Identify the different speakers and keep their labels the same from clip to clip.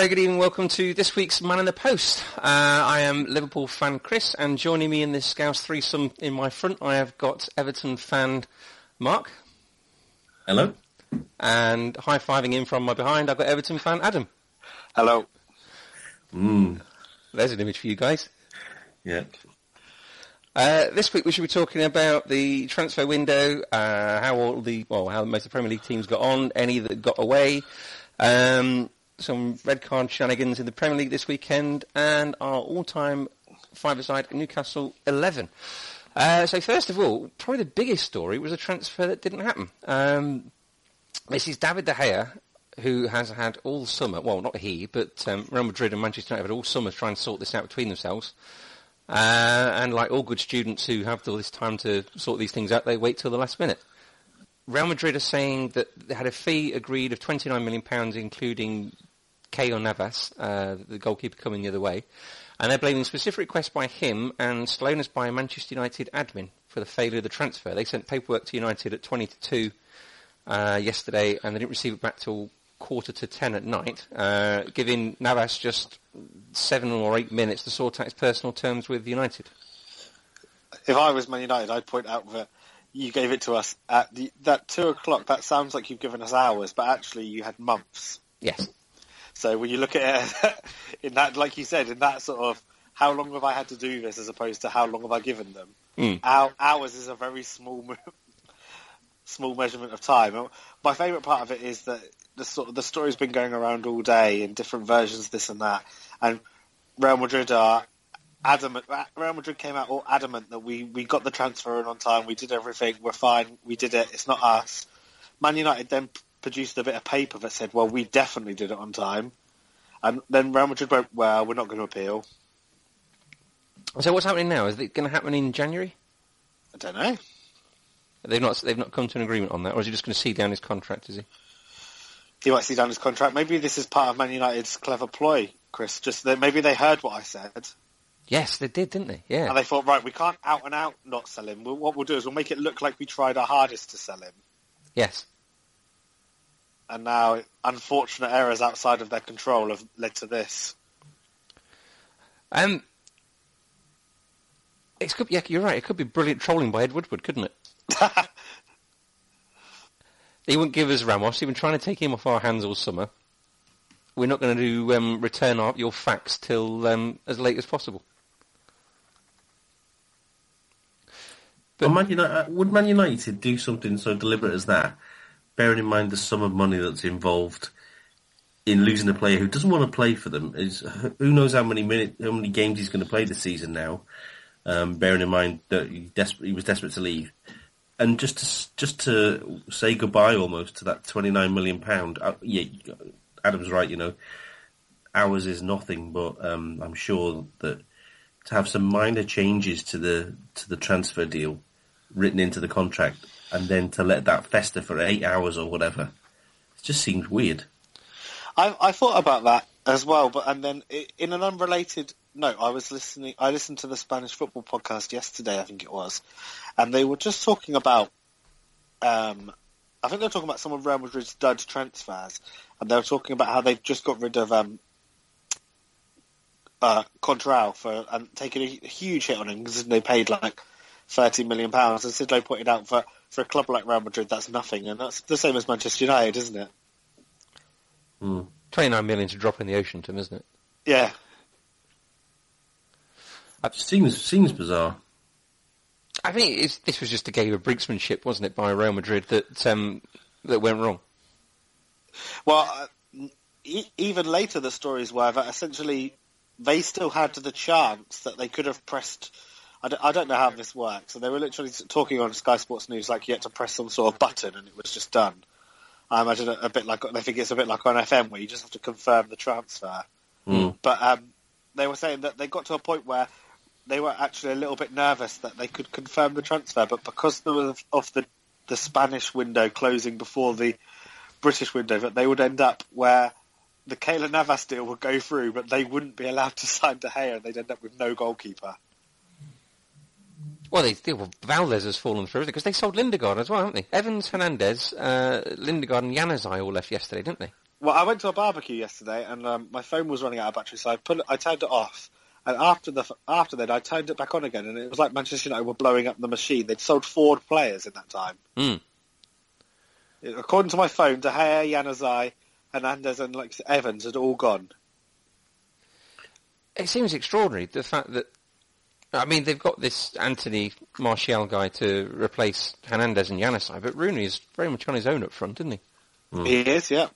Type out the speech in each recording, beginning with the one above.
Speaker 1: Hello, good evening. Welcome to this week's Man in the Post. Uh, I am Liverpool fan Chris, and joining me in this Scouse threesome in my front, I have got Everton fan Mark,
Speaker 2: Hello.
Speaker 1: and high-fiving in from my behind, I've got Everton fan Adam.
Speaker 3: Hello.
Speaker 1: There's an image for you guys.
Speaker 2: Yeah.
Speaker 1: Uh, this week we should be talking about the transfer window, uh, how all the well, how most of the Premier League teams got on, any that got away, um, some red card shenanigans in the Premier League this weekend, and our all-time five-a-side Newcastle 11. Uh, so first of all, probably the biggest story was a transfer that didn't happen. Um, this is David De Gea, who has had all summer, well, not he, but um, Real Madrid and Manchester United had all summer trying to sort this out between themselves. Uh, and like all good students who have all this time to sort these things out, they wait till the last minute. Real Madrid are saying that they had a fee agreed of £29 million, including Keylor Navas, uh, the goalkeeper coming the other way. And they're blaming specific requests by him and slowness by a Manchester United admin for the failure of the transfer. They sent paperwork to United at 20 to 2 uh, yesterday and they didn't receive it back till quarter to 10 at night, uh, giving Navas just seven or eight minutes to sort out his personal terms with United.
Speaker 3: If I was Man United, I'd point out that you gave it to us at the, that two o'clock. That sounds like you've given us hours, but actually you had months.
Speaker 1: Yes.
Speaker 3: So when you look at it in that, like you said, in that sort of how long have I had to do this, as opposed to how long have I given them?
Speaker 1: Mm.
Speaker 3: Hou- hours is a very small, small measurement of time. My favourite part of it is that the sort of the story's been going around all day in different versions, this and that, and Real Madrid are adamant. Real Madrid came out all adamant that we, we got the transfer in on time, we did everything, we're fine, we did it, it's not us. Man United then produced a bit of paper that said, well, we definitely did it on time. And then Real Madrid went, well, we're not going to appeal.
Speaker 1: So what's happening now? Is it going to happen in January?
Speaker 3: I don't know.
Speaker 1: They've not they've not come to an agreement on that, or is he just going to see down his contract? Is he?
Speaker 3: He might see down his contract. Maybe this is part of Man United's clever ploy, Chris. Just that maybe they heard what I said
Speaker 1: Yes, they did, didn't they? Yeah.
Speaker 3: and they thought, right, we can't out and out not sell him. What we'll do is we'll make it look like we tried our hardest to sell him.
Speaker 1: Yes.
Speaker 3: And now unfortunate errors outside of their control have led to this.
Speaker 1: Um. It's could, yeah, you're right. It could be brilliant trolling by Ed Woodward, couldn't it? He wouldn't give us Ramos. He's been trying to take him off our hands all summer. We're not going to um, return our, your facts till um, as late as possible.
Speaker 2: But Man United, uh, would Man United do something so deliberate as that, bearing in mind the sum of money that's involved in losing a player who doesn't want to play for them? Is who knows how many minute, how many games he's going to play this season now? Um, bearing in mind that he, he was desperate to leave, and just to just to say goodbye almost to that twenty nine million pound. Uh, yeah, Adam's right. You know, ours is nothing, but um, I'm sure that to have some minor changes to the to the transfer deal written into the contract, and then to let that fester for eight hours or whatever, it just seems weird.
Speaker 3: I, I thought about that as well, but and then in an unrelated note, I was listening. I listened to the Spanish football podcast yesterday, I think it was, and they were just talking about. Um, I think they were talking about some of Real Madrid's dud transfers, and they were talking about how they've just got rid of um, uh, Coentrão for and taking a huge hit on him because they paid like thirty million pounds. And Sid Lowe pointed out for for a club like Real Madrid, that's nothing, and that's the same as Manchester United, isn't it?
Speaker 1: 29 million to drop in the ocean to him, isn't it?
Speaker 3: Yeah,
Speaker 2: It seems seems bizarre.
Speaker 1: I think it's, this was just a game of brinksmanship, wasn't it, by Real Madrid that um, that went wrong.
Speaker 3: Well, uh, e- even later the stories were that essentially they still had the chance that they could have pressed. I don't, I don't know how this works. So they were literally talking on Sky Sports News like you had to press some sort of button and it was just done. I imagine a, a bit like I think it's a bit like on FM where you just have to confirm the transfer.
Speaker 2: Mm.
Speaker 3: But um, they were saying that they got to a point where they were actually a little bit nervous that they could confirm the transfer, but because of, of the the Spanish window closing before the British window, that they would end up where the Keylor Navas deal would go through, but they wouldn't be allowed to sign De Gea, and they'd end up with no goalkeeper.
Speaker 1: Well, they, they well, Valdés has fallen through because they sold Lindegaard as well, haven't they? Evans, Hernandez, uh, Lindegaard, and Januzaj all left yesterday, didn't they?
Speaker 3: Well, I went to a barbecue yesterday, and um, my phone was running out of battery, so I put it, I turned it off. And after the after that, I turned it back on again, and it was like Manchester United were blowing up the machine. They'd sold four players in that time.
Speaker 1: Mm.
Speaker 3: According to my phone, De Gea, Januzaj, Hernandez, and like Evans had all gone.
Speaker 1: It seems extraordinary the fact that I mean they've got this Anthony Martial guy to replace Hernandez and Januzaj, but Rooney is very much on his own up front, isn't he?
Speaker 3: Mm. He is, yeah.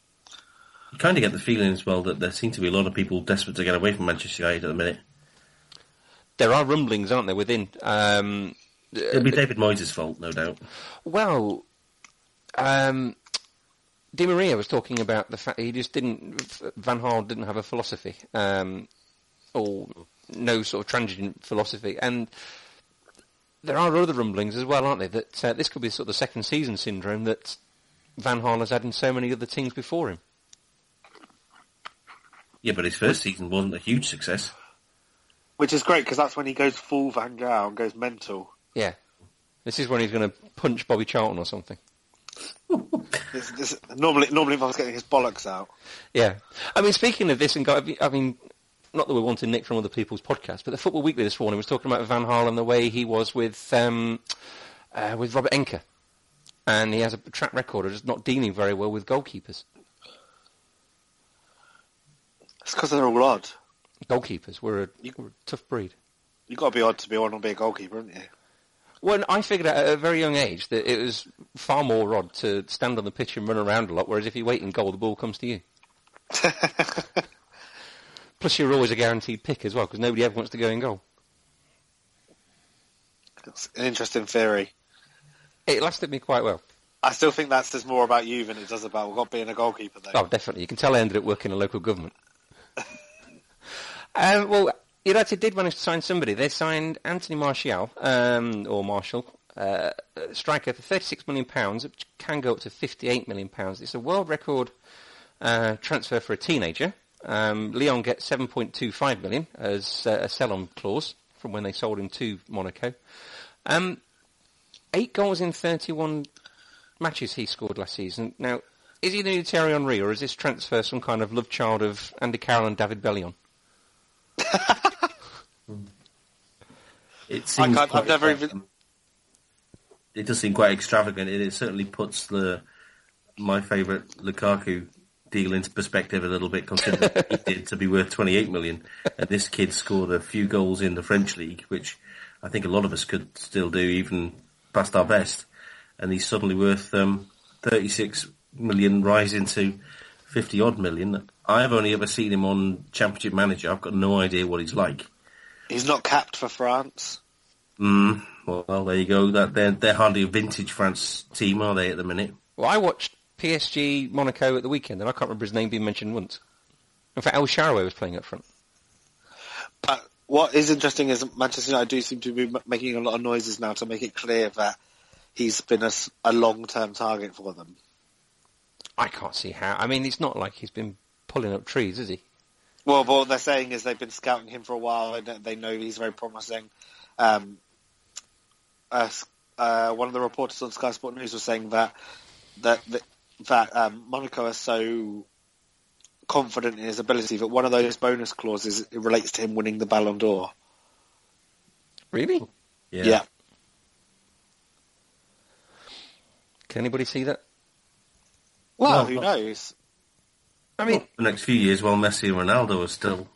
Speaker 2: You kind of get the feeling as well that there seem to be a lot of people desperate to get away from Manchester United at the minute.
Speaker 1: There are rumblings, aren't there, within? Um,
Speaker 2: It'll be David Moyes' fault, no doubt.
Speaker 1: Well, um, Di Maria was talking about the fact he just didn't. Van Gaal didn't have a philosophy, um, or no sort of transient philosophy, and there are other rumblings as well, aren't there? That uh, this could be sort of the second season syndrome that Van Gaal has had in so many other teams before him.
Speaker 2: Yeah, but his first season wasn't a huge success.
Speaker 3: Which is great because that's when he goes full Van Gaal and goes mental.
Speaker 1: Yeah, this is when he's going to punch Bobby Charlton or something.
Speaker 3: this, this, normally, normally, if I was getting his bollocks out.
Speaker 1: Yeah, I mean, speaking of this, and I mean, not that we want to nick from other people's podcasts, but the Football Weekly this morning was talking about Van Gaal and the way he was with um, uh, with Robert Enke, and he has a track record of just not dealing very well with goalkeepers.
Speaker 3: It's because they're all odd.
Speaker 1: Goalkeepers were a, you, were a tough breed.
Speaker 3: You've got to be odd to be want to be a goalkeeper, haven't you?
Speaker 1: Well, I figured out at a very young age that it was far more odd to stand on the pitch and run around a lot, whereas if you wait in goal, the ball comes to you. Plus, you're always a guaranteed pick as well, because nobody ever wants to go in goal.
Speaker 3: That's an interesting theory.
Speaker 1: It lasted me quite well.
Speaker 3: I still think that says more about you than it does about being a goalkeeper, though.
Speaker 1: Oh, definitely. You can tell I ended up working in local government. um, well, United did manage to sign somebody. They signed Anthony Martial, um, or Marshall, uh, striker for £36 million, which can go up to £58 million. It's a world record uh, transfer for a teenager. Um, Lyon gets 7.25 million as uh, a sell-on clause from when they sold him to Monaco. Um, eight goals in 31 matches he scored last season. Now, is he the new Thierry Henry, or is this transfer some kind of love child of Andy Carroll and David Bellion?
Speaker 2: it seems
Speaker 3: I have never even.
Speaker 2: It does seem quite extravagant. It, it certainly puts the my favourite Lukaku deal into perspective a little bit, considering he did to be worth 28 million, and this kid scored a few goals in the French league, which I think a lot of us could still do, even past our best, and he's suddenly worth um, 36 million, rising to 50 odd million. I've only ever seen him on Championship Manager. I've got no idea what he's like.
Speaker 3: He's not capped for France.
Speaker 2: Mm, well, there you go. That they're they're hardly a vintage France team, are they, at the minute?
Speaker 1: Well, I watched PSG Monaco at the weekend, and I can't remember his name being mentioned once. In fact, El Shaarawy was playing up front.
Speaker 3: But what is interesting is Manchester United do seem to be making a lot of noises now to make it clear that he's been a, a long-term target for them.
Speaker 1: I can't see how. I mean, it's not like he's been pulling up trees, is he?
Speaker 3: Well, but what they're saying is they've been scouting him for a while and they know he's very promising. Um, uh, uh, one of the reporters on Sky Sport News was saying that that that, that um, Monaco are so confident in his ability that one of those bonus clauses relates to him winning the Ballon d'Or.
Speaker 1: Really?
Speaker 2: Yeah.
Speaker 3: yeah.
Speaker 1: Can anybody see that?
Speaker 3: Well, who knows?
Speaker 1: I mean,
Speaker 2: the next few years, while Messi and Ronaldo are still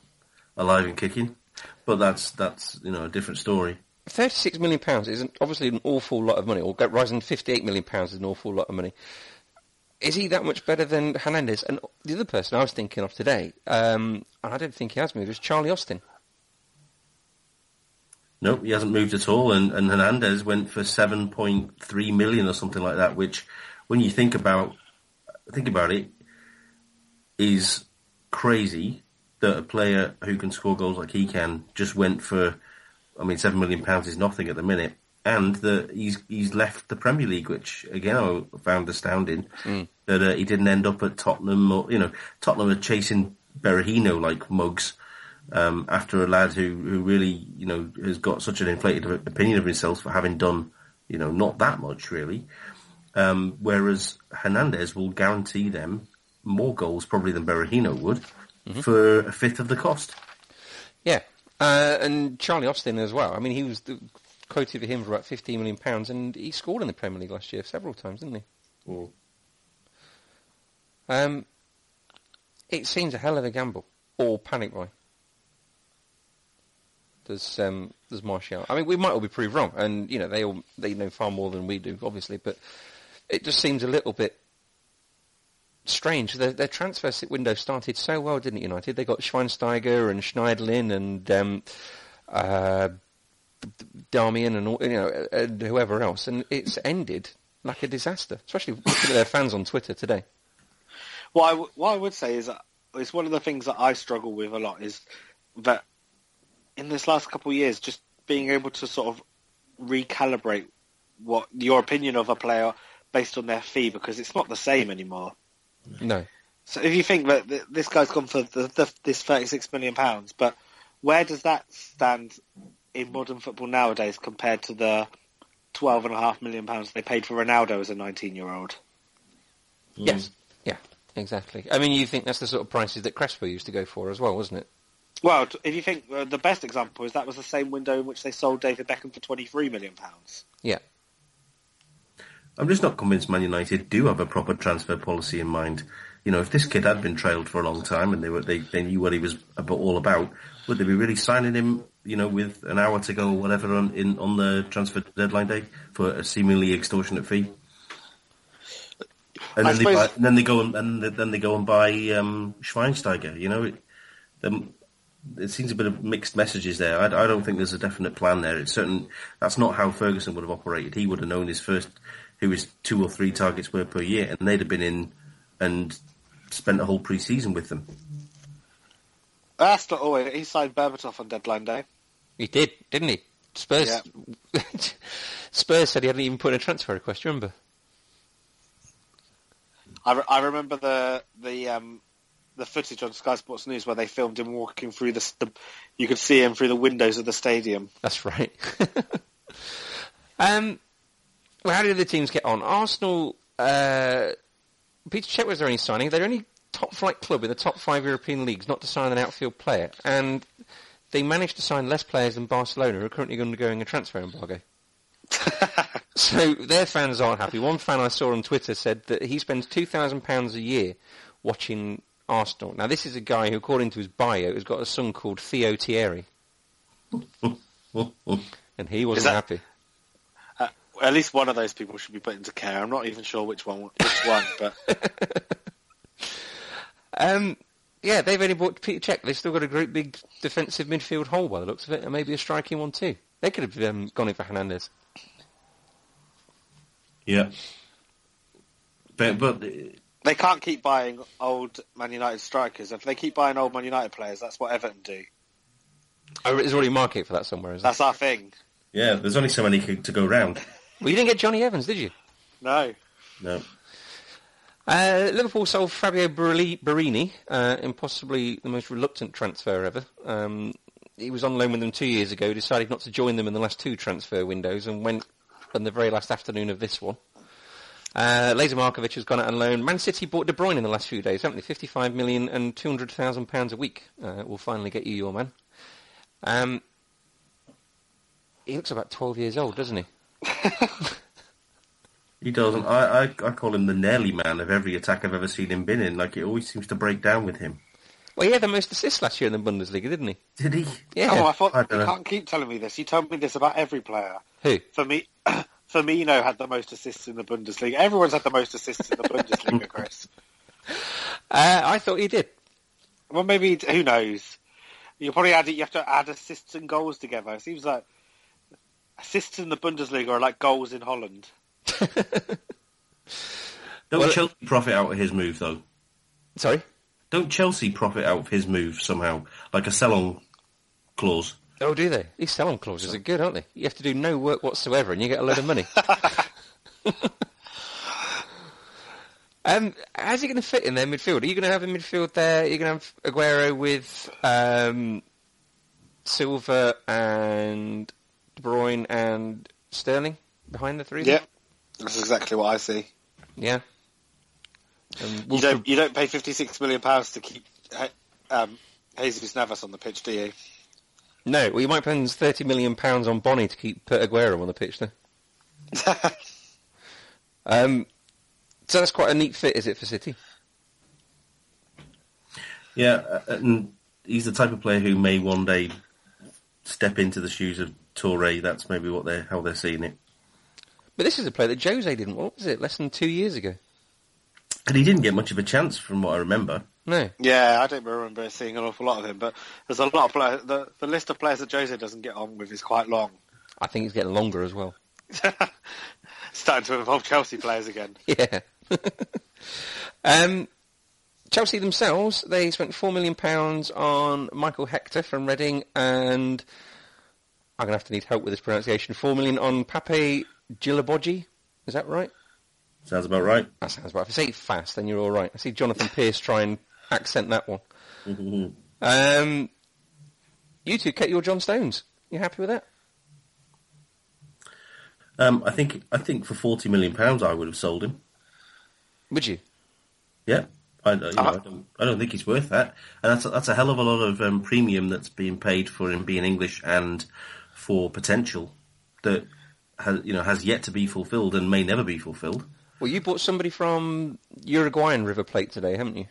Speaker 2: alive and kicking, but that's that's you know a different story.
Speaker 1: Thirty-six million pounds is obviously an awful lot of money, or rising fifty-eight million pounds is an awful lot of money. Is he that much better than Hernandez? And the other person I was thinking of today, um, and I don't think he has moved, is Charlie Austin.
Speaker 2: No, he hasn't moved at all, and, and Hernandez went for seven point three million or something like that. Which, when you think about think about it, is crazy that a player who can score goals like he can just went for. I mean, seven million pounds is nothing at the minute, and that he's he's left the Premier League, which again I found astounding. Mm. That uh, he didn't end up at Tottenham, or you know, Tottenham are chasing Berahino like mugs um, after a lad who, who really, you know, has got such an inflated opinion of himself for having done, you know, not that much really. Um, whereas Hernandez will guarantee them more goals probably than Berahino would mm-hmm. for a fifth of the cost.
Speaker 1: Yeah, uh, and Charlie Austin as well. I mean, he was quoted for him for about fifteen million pounds, and he scored in the Premier League last year several times, didn't he? Mm. Um, it seems a hell of a gamble, or panic buy. There's um, there's Martial. I mean, we might all be proved wrong, and you know they all they know far more than we do, obviously. But it just seems a little bit strange. Their, their transfer window started so well, didn't it, United? They got Schweinsteiger and Schneiderlin and um, uh, Darmian and all, you know and whoever else, and it's ended like a disaster. Especially looking at their fans on Twitter today.
Speaker 3: What I, w- what I would say is that it's one of the things that I struggle with a lot is that in this last couple of years, just being able to sort of recalibrate what your opinion of a player based on their fee because it's not the same anymore.
Speaker 1: No.
Speaker 3: So if you think that this guy's gone for the, the, this 36 million pounds, but where does that stand in modern football nowadays compared to the 12 and a half million pounds they paid for Ronaldo as a 19 year old?
Speaker 1: Yes. Yeah. Exactly. I mean, you think that's the sort of prices that Crespo used to go for as well, wasn't it?
Speaker 3: Well, if you think uh, the best example is that was the same window in which they sold David Beckham for twenty three million pounds.
Speaker 1: Yeah.
Speaker 2: I'm just not convinced Man United do have a proper transfer policy in mind. You know, if this kid had been trailed for a long time and they were they, they knew what he was all about, would they be really signing him? You know, with an hour to go or whatever on in on the transfer deadline day for a seemingly extortionate fee. And then, they buy, and then they go and, and then they go and buy um, Schweinsteiger. You know, it, it seems a bit of mixed messages there. I, I, don't think there's a definite plan there. It's certain that's not how Ferguson would have operated. He would have known his first, who his two or three targets were per year, and they'd have been in and spent a whole pre-season with them.
Speaker 3: That's not always. He signed Berbatov on deadline day.
Speaker 1: He did, didn't he? Spurs. Yeah. Spurs said he hadn't even put in a transfer request. Remember?
Speaker 3: I, re- I remember the the um, the footage on Sky Sports News where they filmed him walking through the, the you could see him through the windows of the stadium.
Speaker 1: That's right. um, well, how did the teams get on? Arsenal, uh, Petr Cech was there any signing? They're only top flight club in the top five European leagues not to sign an outfield player, and they managed to sign less players than Barcelona, who are currently undergoing a transfer embargo. so their fans aren't happy. One fan I saw on Twitter said that he spends two thousand pounds a year watching Arsenal. Now, this is a guy who, according to his bio, has got a son called Theo Thierry. and he wasn't that, happy.
Speaker 3: Uh, at least one of those people should be put into care. I'm not even sure which one, which one, but.
Speaker 1: um, yeah, they've only bought Petr Cech. They've still got a great big defensive midfield hole by the looks of it, and maybe a striking one too. They could have um, gone in for Hernandez.
Speaker 2: Yeah. But, but
Speaker 3: they can't keep buying old Man United strikers. If they keep buying old Man United players, that's what Everton do.
Speaker 1: Oh, there's already a market for that somewhere, is
Speaker 3: That's our thing.
Speaker 2: Yeah, there's only so many to go round.
Speaker 1: well, you didn't get Johnny Evans, did you?
Speaker 3: No.
Speaker 2: No.
Speaker 1: Uh, Liverpool sold Fabio Borini uh, possibly the most reluctant transfer ever. Um, he was on loan with them two years ago, decided not to join them in the last two transfer windows, and went on the very last afternoon of this one. Uh, Lazar Markovic has gone out on loan. Man City bought De Bruyne in the last few days, haven't they? 55 million and 200,000 pounds a week uh, will finally get you your man. Um, he looks about 12 years old, doesn't he?
Speaker 2: he doesn't. I, I, I call him the nearly man of every attack I've ever seen him been in. Like, it always seems to break down with him.
Speaker 1: Well, he had the most assists last year in the Bundesliga, didn't he?
Speaker 2: Did he?
Speaker 1: Yeah.
Speaker 3: Oh, I thought I you can't keep telling me this. You told me this about every player.
Speaker 1: Who?
Speaker 3: For me, Firmino had the most assists in the Bundesliga. Everyone's had the most assists in the Bundesliga, Chris.
Speaker 1: Uh, I thought he did.
Speaker 3: Well, maybe who knows? You probably add you have to add assists and goals together. It seems like assists in the Bundesliga are like goals in Holland.
Speaker 2: Don't
Speaker 1: Well-
Speaker 2: Chelsea profit out of his move though?
Speaker 1: Sorry.
Speaker 2: Don't Chelsea profit out of his move somehow, like a sell-on clause?
Speaker 1: Oh, do they? These sell-on clauses are good, aren't they? You have to do no work whatsoever, and you get a load of money. um, how's he going to fit in their midfield? Are you going to have a midfield there? Are you going to have Aguero with um, Silva and De Bruyne and Sterling behind the three?
Speaker 3: Yeah, that's exactly what I see.
Speaker 1: Yeah. Um,
Speaker 3: You don't you don't pay fifty six million pounds to keep um, Jesus Navas on the pitch, do you?
Speaker 1: No, well, you might spend thirty million pounds on Bony to keep put Aguero on the pitch, though. Um, so that's quite a neat fit, is it, for City?
Speaker 2: Yeah, uh, and he's the type of player who may one day step into the shoes of Touré. That's maybe what they're how they're seeing it.
Speaker 1: But this is a player that Jose didn't. What was it? Less than two years ago.
Speaker 2: And he didn't get much of a chance, from what I remember.
Speaker 1: No.
Speaker 3: yeah, I don't remember seeing an awful lot of him, but there's a lot of players. The, the list of players that Jose doesn't get on with is quite long.
Speaker 1: I think he's getting longer as well.
Speaker 3: Starting to involve Chelsea players again.
Speaker 1: Yeah. um, Chelsea themselves, they spent four million pounds on Michael Hector from Reading, and I'm gonna have to need help with this pronunciation. Four million on Papy Djilobodji. Is that right?
Speaker 2: Sounds about right.
Speaker 1: That sounds right. If I say it fast, then you're all right. I see Jonathan Pearce try and accent that one. Um, you two kept your John Stones. You happy with that?
Speaker 2: Um, I think I think for forty million pounds, I would have sold him.
Speaker 1: Would you?
Speaker 2: Yeah, I, you know,
Speaker 3: Uh-huh.
Speaker 2: I don't. I don't think he's worth that, and that's a, that's a hell of a lot of um, premium that's being paid for him being English and for potential that has you know has yet to be fulfilled and may never be fulfilled.
Speaker 1: Well, you bought somebody from Uruguayan River Plate today, haven't you?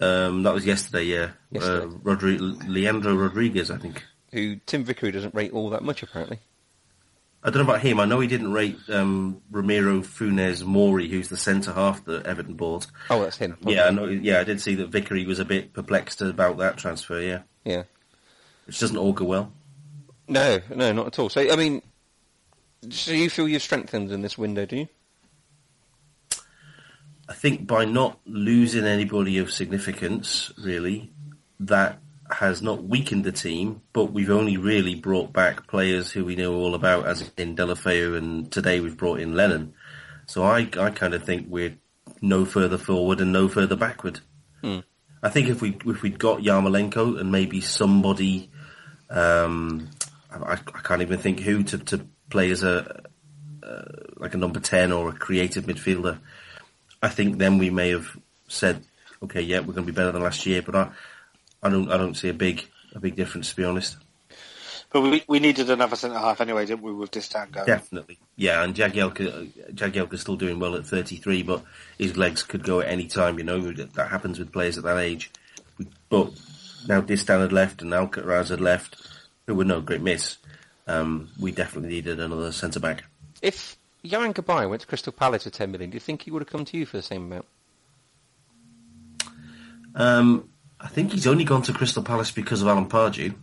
Speaker 2: Um, that was yesterday, yeah.
Speaker 1: Yesterday.
Speaker 2: Uh, Rodri- Leandro Rodriguez, I think.
Speaker 1: Who Tim Vickery doesn't rate all that much, apparently.
Speaker 2: I don't know about him. I know he didn't rate um, Ramiro Funes Mori, who's the centre half that Everton bought.
Speaker 1: Oh, that's him.
Speaker 2: Yeah, I know. Yeah, I did see that Vickery was a bit perplexed about that transfer. Yeah,
Speaker 1: Yeah.
Speaker 2: which doesn't augur well.
Speaker 1: No, no, not at all. So, I mean, so you feel you've strengthened in this window, do you?
Speaker 2: I think by not losing anybody of significance, really, that has not weakened the team, but we've only really brought back players who we know all about, as in Deulofeu, and today we've brought in Lennon. So I, I kind of think we're no further forward and no further backward. I think if we if we'd got Yarmolenko and maybe somebody, um, I, I can't even think who to, to play as a uh, like a number ten or a creative midfielder. I think then we may have said, okay, yeah, we're going to be better than last year. But I, I don't, I don't see a big, a big difference to be honest.
Speaker 3: But we we needed another centre half anyway, didn't we, with Distin going?
Speaker 2: Definitely, yeah. And Jagielka, Jagielka's still doing well at 33, but his legs could go at any time. You know that happens with players at that age. But now Distin had left and Alcaraz had left, who were no great miss. Um, we definitely needed another centre back.
Speaker 1: If Yohan Cabaye went to Crystal Palace for 10 million, do you think he would have come to you for the same amount?
Speaker 2: Um, I think he's only gone to Crystal Palace because of Alan Pardew.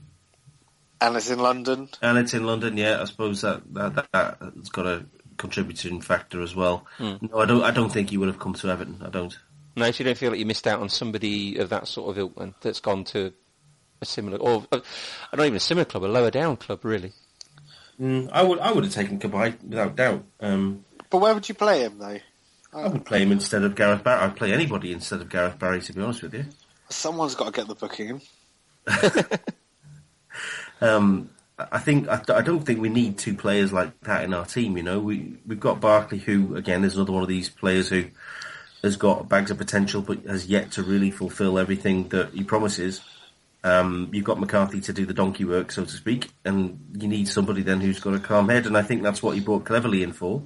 Speaker 3: And it's in London.
Speaker 2: And it's in London, yeah. I suppose that that, that that's got a contributing factor as well. No, I don't. I don't think he would have come to Everton. I don't.
Speaker 1: No, so you don't feel like you missed out on somebody of that sort of ilk then, that's gone to a similar, or uh, not even a similar club, a lower down club, really.
Speaker 2: Mm, I would. I would have taken Cabaye without doubt. Um,
Speaker 3: But where would you play him though?
Speaker 2: I would play him instead of Gareth Barry. I'd play anybody instead of Gareth Barry. To be honest with you,
Speaker 3: Someone's got to get the booking.
Speaker 2: um, I think I, I don't think we need two players like that in our team. You know, we we've got Barkley, who again is another one of these players who has got bags of potential, but has yet to really fulfil everything that he promises. Um, you've got McCarthy to do the donkey work, so to speak, and you need somebody then who's got a calm head, and I think that's what he brought Cleverley in for.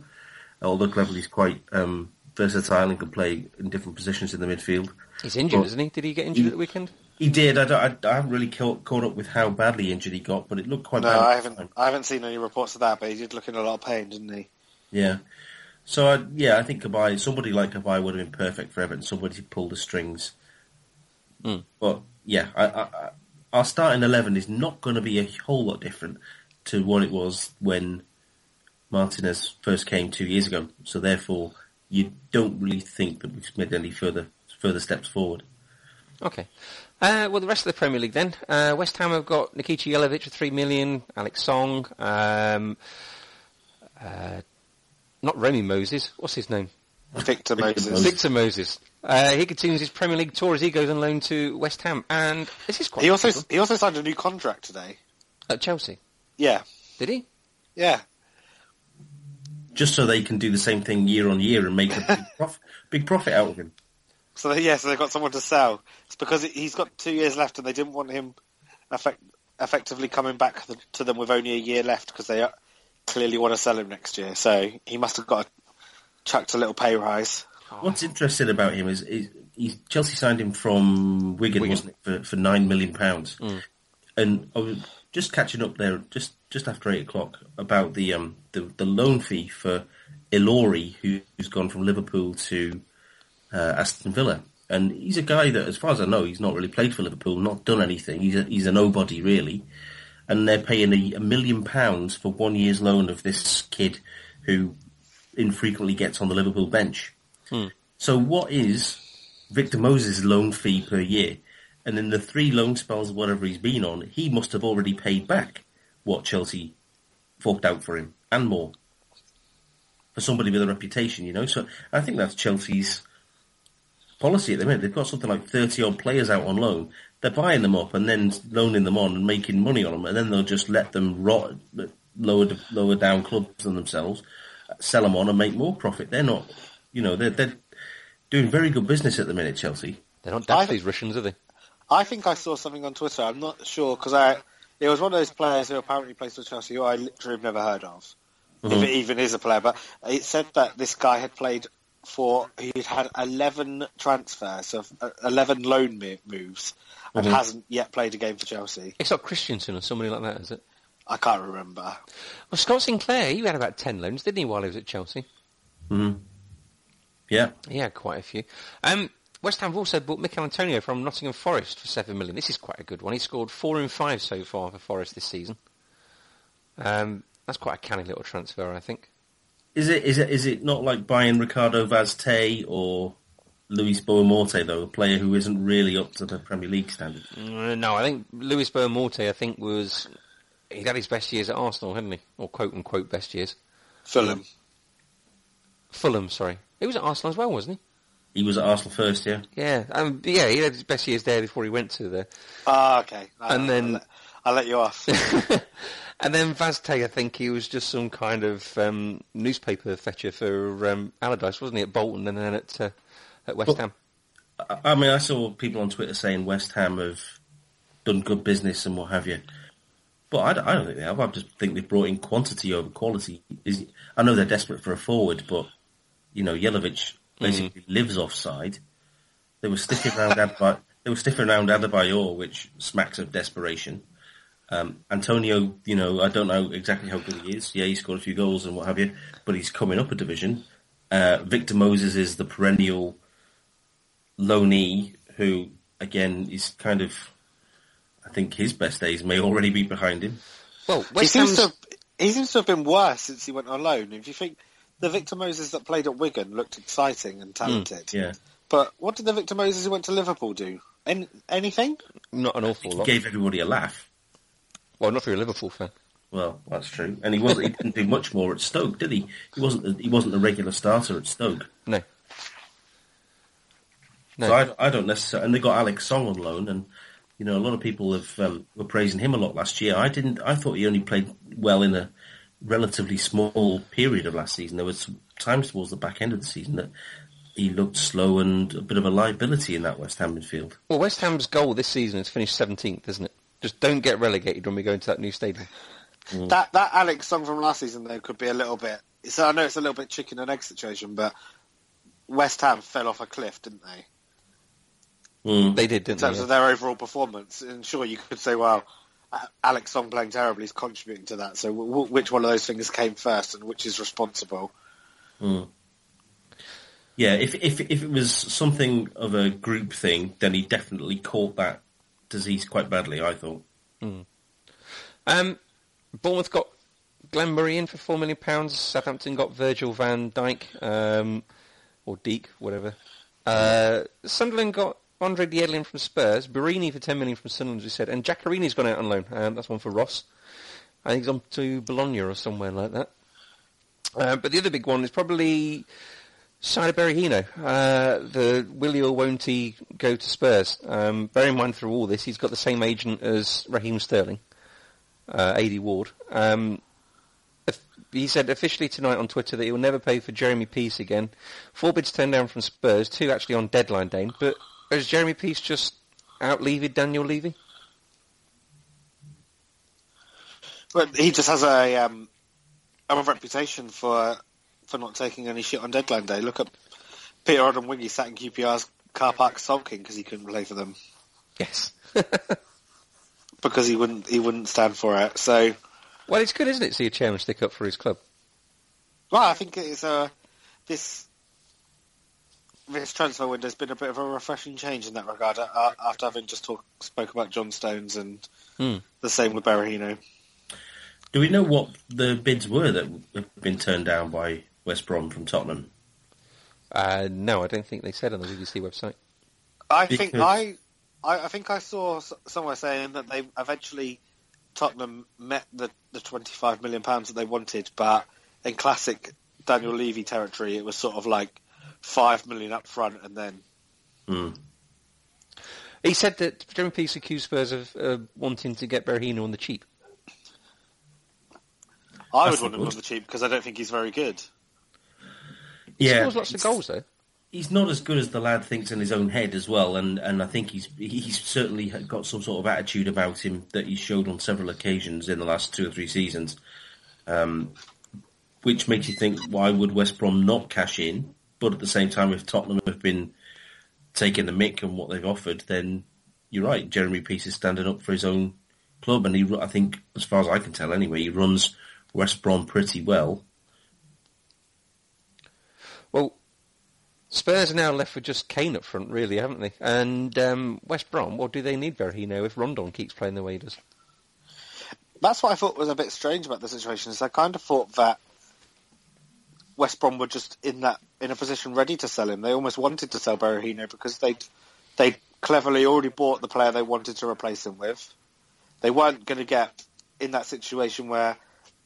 Speaker 2: Although Cleverley's quite um, versatile and can play in different positions in the midfield.
Speaker 1: He's injured,
Speaker 2: Well,
Speaker 1: isn't he? Did he get injured at the weekend?
Speaker 2: He did. I, don't, I, I haven't really caught, caught, up with how badly injured he got, but it looked quite
Speaker 3: no,
Speaker 2: bad.
Speaker 3: I haven't. I haven't seen any reports of that, but he did look in a lot of pain, didn't he?
Speaker 2: Yeah. So I, yeah, I think Cabaye, somebody like Cabaye would have been perfect for Everton. Somebody to pull the strings.
Speaker 1: Mm.
Speaker 2: But yeah, I, I, our starting eleven is not going to be a whole lot different to what it was when Martinez first came two years ago. So therefore, you don't really think that we've made any further further steps forward.
Speaker 1: Okay. Uh, well, the rest of the Premier League then. Uh, West Ham have got Nikica Jelavic for three million, Alex Song, um, uh, not Remy Moses. What's his name?
Speaker 3: Victor Moses.
Speaker 1: Victor Moses. Uh, he continues his Premier League tour as he goes on loan to West Ham, and this is quite.
Speaker 3: He also he also signed a new contract today
Speaker 1: at Chelsea.
Speaker 3: Yeah.
Speaker 1: Did he?
Speaker 3: Yeah.
Speaker 2: Just so they can do the same thing year on year and make a big, prof- big profit out of him.
Speaker 3: So yes, yeah, so they've got someone to sell. It's because he's got two years left, and they didn't want him effect- effectively coming back to them with only a year left because they clearly want to sell him next year. So he must have got a, chucked a little pay rise.
Speaker 2: What's interesting about him is, is he, Chelsea signed him from Wigan, Wigan. wasn't it, for, for nine million pounds?
Speaker 1: Mm.
Speaker 2: And I was just catching up there just just after eight o'clock about the um the, the loan fee for Ilori, who, who's gone from Liverpool to uh, Aston Villa. And he's a guy that, as far as I know, he's not really played for Liverpool, not done anything. He's a, he's a nobody really. And they're paying a, a million pounds for one year's loan of this kid who infrequently gets on the Liverpool bench.
Speaker 1: Hmm.
Speaker 2: So what is Victor Moses' loan fee per year? And in the three loan spells, whatever he's been on, he must have already paid back what Chelsea forked out for him and more for somebody with a reputation, you know. So I think that's Chelsea's policy at the minute. They've got something like 30 odd players out on loan. They're buying them up and then loaning them on and making money on them, and then they'll just let them rot, lower lower down clubs than themselves, sell them on and make more profit. They're not, you know, they're they're doing very good business at the minute. Chelsea.
Speaker 1: They're not daft these Russians, are they?
Speaker 3: I think I saw something on Twitter. I'm not sure because I it was one of those players who apparently plays for Chelsea who I literally have never heard of, mm-hmm. if it even is a player. But it said that this guy had played for he'd had 11 transfers of uh, 11 loan moves and mm-hmm. hasn't yet played a game for Chelsea.
Speaker 1: It's not Christensen or somebody like that, is it?
Speaker 3: I can't remember.
Speaker 1: Well, Scott Sinclair, he had about 10 loans, didn't he, while he was at Chelsea?
Speaker 2: Mm-hmm. Yeah.
Speaker 1: He had quite a few. Um, West Ham have also bought Michail Antonio from Nottingham Forest for seven million. This is quite a good one. He scored four in five so far for Forest this season. Um, that's quite a canny little transfer, I think.
Speaker 2: Is it? Is it? Is it not like buying Ricardo Vaz Tê or Luis Boa-Morte though, a player who isn't really up to the Premier League standard?
Speaker 1: Uh, no, I think Luis Boa-Morte, I think was he'd had his best years at Arsenal, hadn't he? Or quote unquote best years.
Speaker 3: Fulham.
Speaker 1: Fulham, sorry. He was at Arsenal as well, wasn't he?
Speaker 2: He was at Arsenal first, yeah.
Speaker 1: Yeah, um, yeah, he had his best years there before he went to there.
Speaker 3: Ah, okay.
Speaker 1: and then
Speaker 3: I'll let, I'll let, you off.
Speaker 1: and then Vaz Tê, I think he was just some kind of um, newspaper fetcher for um, Allardyce, wasn't he, at Bolton and then at uh, at West well,
Speaker 2: Ham? I mean, I saw people on Twitter saying West Ham have done good business and what have you. But I don't, I don't think they have. I just think they've brought in quantity over quality. Is I know they're desperate for a forward, but you know, Jelavic basically mm. lives offside. They were sniffing around Adebayor, they were sniffing around Adebayor, which smacks of desperation. Um, Antonio, you know, I don't know exactly how good he is. Yeah, he scored a few goals and what have you, but he's coming up a division. Uh, Victor Moses is the perennial loanee who, again, is kind of, I think his best days may already be behind him.
Speaker 1: Well,
Speaker 3: he seems, to have, he seems to have been worse since he went on loan. If you think the Victor Moses that played at Wigan looked exciting and talented.
Speaker 2: Mm, yeah.
Speaker 3: But what did the Victor Moses who went to Liverpool do? Any, anything?
Speaker 1: Not an awful lot.
Speaker 2: Gave everybody a laugh.
Speaker 1: Well, not if you're a Liverpool fan.
Speaker 2: Well, that's true. And he was he didn't do much more at Stoke, did he? He wasn't a, he wasn't a regular starter at Stoke.
Speaker 1: No.
Speaker 2: No. So I, I don't necessarily. And they got Alex Song on loan, and you know a lot of people have um, were praising him a lot last year. I didn't. I thought he only played well in a relatively small period of last season. There was times towards the back end of the season that he looked slow and a bit of a liability in that West Ham midfield.
Speaker 1: Well, West Ham's goal this season is finished 17th, isn't it? Just don't get relegated when we go into that new stadium.
Speaker 3: Mm. That that Alex Song from last season though could be a little bit. So I know it's a little bit chicken and egg situation, but West Ham fell off a cliff, didn't they?
Speaker 2: Mm.
Speaker 1: They did, didn't
Speaker 3: in terms
Speaker 1: they?
Speaker 3: of their overall performance. And sure, you could say, well, Alex Song playing terribly is contributing to that. So w- w- which one of those things came first and which is responsible?
Speaker 2: Yeah, if if if it was something of a group thing, then he definitely caught that disease quite badly. I thought.
Speaker 1: Um, Bournemouth got Glenn Murray in for four million pounds. Southampton got Virgil van Dijk, um, or Deek, whatever. Uh, Sunderland got Andre Diedlin from Spurs. Borini for ten million from Sunderland, as we said, and Giaccherini's gone out on loan. Um, that's one for Ross. I think he's on to Bologna or somewhere like that. Uh, but the other big one is probably Saido Berahino. Uh, the will he or won't he go to Spurs? Um, bear in mind through all this, he's got the same agent as Raheem Sterling uh, Aidy Ward. Um, he said officially tonight on Twitter that he will never pay for Jeremy Peace again. Four bids turned down from Spurs, two actually on deadline day. But has Jeremy Peace just out-levied Daniel Levy?
Speaker 3: But he just has a um, a reputation for for not taking any shit on deadline day. Look at Peter Odemwingie sat in QPR's car park sulking because he couldn't play for them
Speaker 1: Yes.
Speaker 3: because he wouldn't he wouldn't stand for it. So
Speaker 1: well, it's good, isn't it, to see a chairman stick up for his club?
Speaker 3: well, I think it's a this this transfer window has been a bit of a refreshing change in that regard. Uh, after having just talk, spoke about John Stones and
Speaker 1: Hmm.
Speaker 3: the same with Berahino.
Speaker 2: Do we know what the bids were that have been turned down by West Brom from Tottenham?
Speaker 1: Uh, no, I don't think they said on the BBC website.
Speaker 3: I think I, I I think I saw somewhere saying that they eventually Tottenham met the the twenty five million pounds that they wanted, but in classic Daniel Levy territory, it was sort of like five million up front and then
Speaker 2: Hmm.
Speaker 1: He said that Jeremy Peace accused Spurs of uh, wanting to get Berahino on the cheap.
Speaker 3: I
Speaker 2: That's
Speaker 3: would want
Speaker 2: not
Speaker 3: him on the cheap because I don't think he's very good.
Speaker 1: He
Speaker 2: Yeah,
Speaker 1: scores lots of goals, though.
Speaker 2: He's not as good as the lad thinks in his own head as well, and, and I think he's he's certainly got some sort of attitude about him that he showed on several occasions in the last two or three seasons, um, which makes you think why would West Brom not cash in? But at the same time, if Tottenham have been taking the mick and what they've offered, then you're right. Jeremy Peace is standing up for his own club, and he I think, as far as I can tell, anyway, he runs West Brom pretty well.
Speaker 1: Well, Spurs are now left with just Kane up front, really, haven't they? And um, West Brom, well, do they need Berahino if Rondon keeps playing the way he does?
Speaker 3: That's what I thought was a bit strange about the situation. Is I kind of thought that West Brom were just in that in a position ready to sell him. They almost wanted to sell Berahino because they they cleverly already bought the player they wanted to replace him with. They weren't going to get in that situation where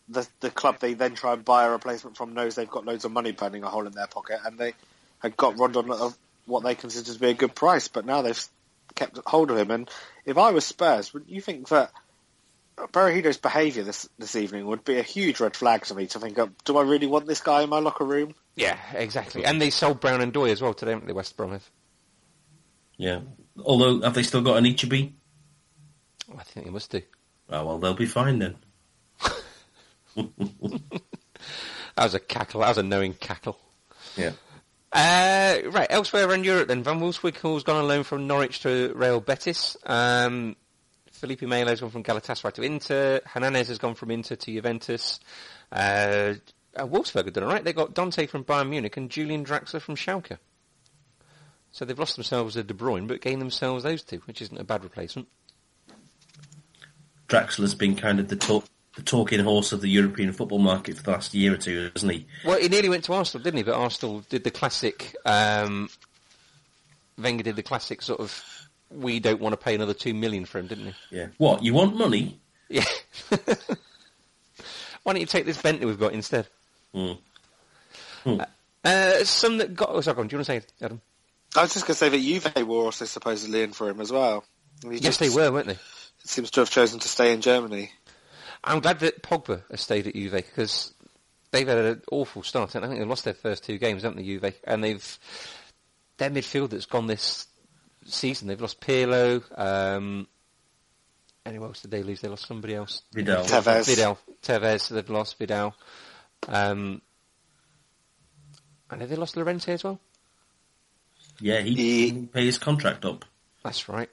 Speaker 3: the the club they then try and buy a replacement from knows they've got loads of money burning a hole in their pocket, and they had got Rondon at what they consider to be a good price. But now they've kept hold of him. And if I was Spurs, wouldn't you think that? Berahino's behaviour this this evening would be a huge red flag to me to think, of, do I really want this guy in my locker room?
Speaker 1: Yeah, exactly. And they sold Brown and Doy as well today, haven't they, West Brom have?
Speaker 2: Yeah. Although, have they still got Anichebe?
Speaker 1: I think they must do.
Speaker 2: Oh well, they'll be fine then.
Speaker 1: That was a cackle. That was a knowing cackle.
Speaker 2: Yeah.
Speaker 1: Uh, right, elsewhere around Europe then, Van Wolfswinkel's gone on loan from Norwich to Real Betis. Um, Felipe Melo's gone from Galatasaray to Inter. Hernandez has gone from Inter to Juventus. Uh, uh, Wolfsburg have done all right. They got Dante from Bayern Munich and Julian Draxler from Schalke. So they've lost themselves a De Bruyne, but gained themselves those two, which isn't a bad replacement.
Speaker 2: Draxler's been kind of the talk, the talking horse of the European football market for the last year or two, hasn't he?
Speaker 1: Well, he nearly went to Arsenal, didn't he? But Arsenal did the classic. Um, Wenger did the classic sort of. We don't want to pay another two million for him, didn't we?
Speaker 2: Yeah. What? You want money?
Speaker 1: Yeah. Why don't you take this Bentley we've got instead?
Speaker 2: Mm.
Speaker 1: Uh, some that got. Oh, sorry, go on. do you want to say it, Adam?
Speaker 3: I was just going to say that Juve were also supposedly in for him as well. And he
Speaker 1: Yes,
Speaker 3: just
Speaker 1: they were, weren't they?
Speaker 3: Seems to have chosen to stay in Germany.
Speaker 1: I'm glad that Pogba has stayed at Juve because they've had an awful start. and I think they've lost their first two games, haven't they, Juve? And they've their midfield that's gone this season. They've lost Pirlo. Um, anyone else did they lose? They lost somebody else.
Speaker 2: Vidal.
Speaker 3: Tevez.
Speaker 1: Vidal. Tevez. They've lost Vidal. Um, and have they lost Llorente as well?
Speaker 2: Yeah, he
Speaker 3: He-
Speaker 2: didn't pay his contract up.
Speaker 1: That's right.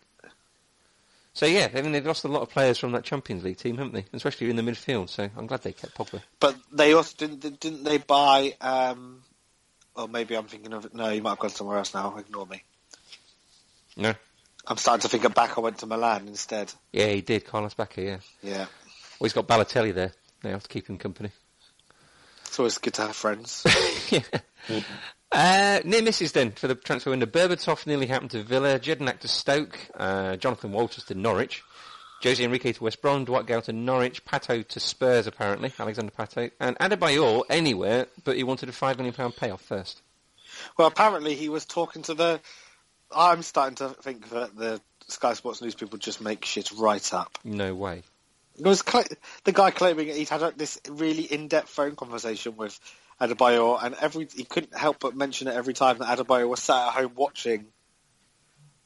Speaker 1: So yeah, I mean they've lost a lot of players from that Champions League team, haven't they? Especially in the midfield. So I'm glad they kept Pogba.
Speaker 3: But they also didn't didn't they buy? Um, or maybe I'm thinking of it. No, you might have gone somewhere else now. Ignore me.
Speaker 1: No.
Speaker 3: I'm starting to think of back. I went to Milan instead.
Speaker 1: Yeah, he did. Carlos Bacca. Yeah.
Speaker 3: Yeah.
Speaker 1: Well, he's got Balotelli there now to keep him company.
Speaker 3: It's always good to have friends.
Speaker 1: yeah. Uh, near misses then for the transfer window. Berbatov nearly happened to Villa, Jedinak to Stoke, uh, Jonathan Walters to Norwich, Jose Enrique to West Brom, Dwight Gayle to Norwich, Pato to Spurs apparently, Alexandre Pato, and Adebayor anywhere, but he wanted a £5 million payoff first.
Speaker 3: Well, apparently he was talking to the... I'm starting to think that the Sky Sports News people just make shit right up.
Speaker 1: No way.
Speaker 3: It was cl- the guy claiming he'd had this really in-depth phone conversation with Adebayor, and every he couldn't help but mention it every time that Adebayor was sat at home watching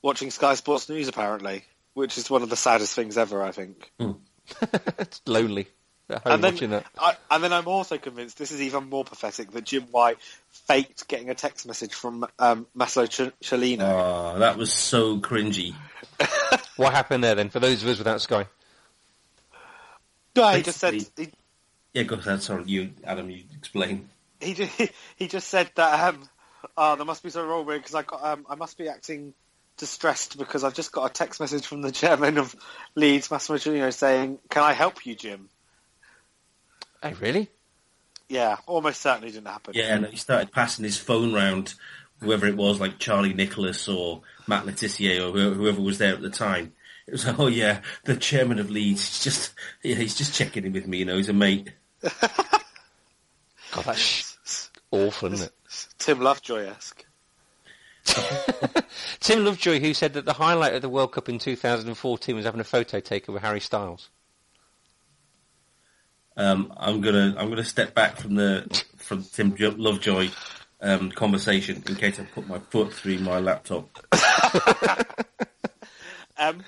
Speaker 3: watching Sky Sports News, apparently, which is one of the saddest things ever, I think. Hmm.
Speaker 1: it's lonely. At home
Speaker 3: And then,
Speaker 1: that.
Speaker 3: I, and then I'm also convinced this is even more pathetic that Jim White faked getting a text message from um, Maslow Ch- Cellino.
Speaker 2: Oh, that was so cringy.
Speaker 1: What happened there then? For those of us without Sky,
Speaker 3: no, he just said he,
Speaker 2: Yeah, go ahead. Sorry, you, Adam, you explain.
Speaker 3: he ju- he just said that um, oh, there must be something wrong with me because I got um, I must be acting distressed because I've just got a text message from the chairman of Leeds, Massimo Cellino, saying, "Can I help you, Jim?"
Speaker 1: Oh really?
Speaker 3: Yeah, almost certainly didn't happen.
Speaker 2: Yeah, and he started passing his phone round, whoever it was, like Charlie Nicholas or Matt Le Tissier or whoever was there at the time. It was like, oh yeah, the chairman of Leeds, he's just, yeah, he's just checking in with me, you know, he's a mate.
Speaker 1: God, that's awful, isn't it?
Speaker 3: Tim Lovejoy-esque.
Speaker 1: Tim Lovejoy, who said that the highlight of the World Cup in 2014 was having a photo taken with Harry Styles.
Speaker 2: Um, I'm gonna, I'm gonna step back from the, from Tim Jo- Lovejoy, um, conversation in case I put my foot through my laptop.
Speaker 3: Um,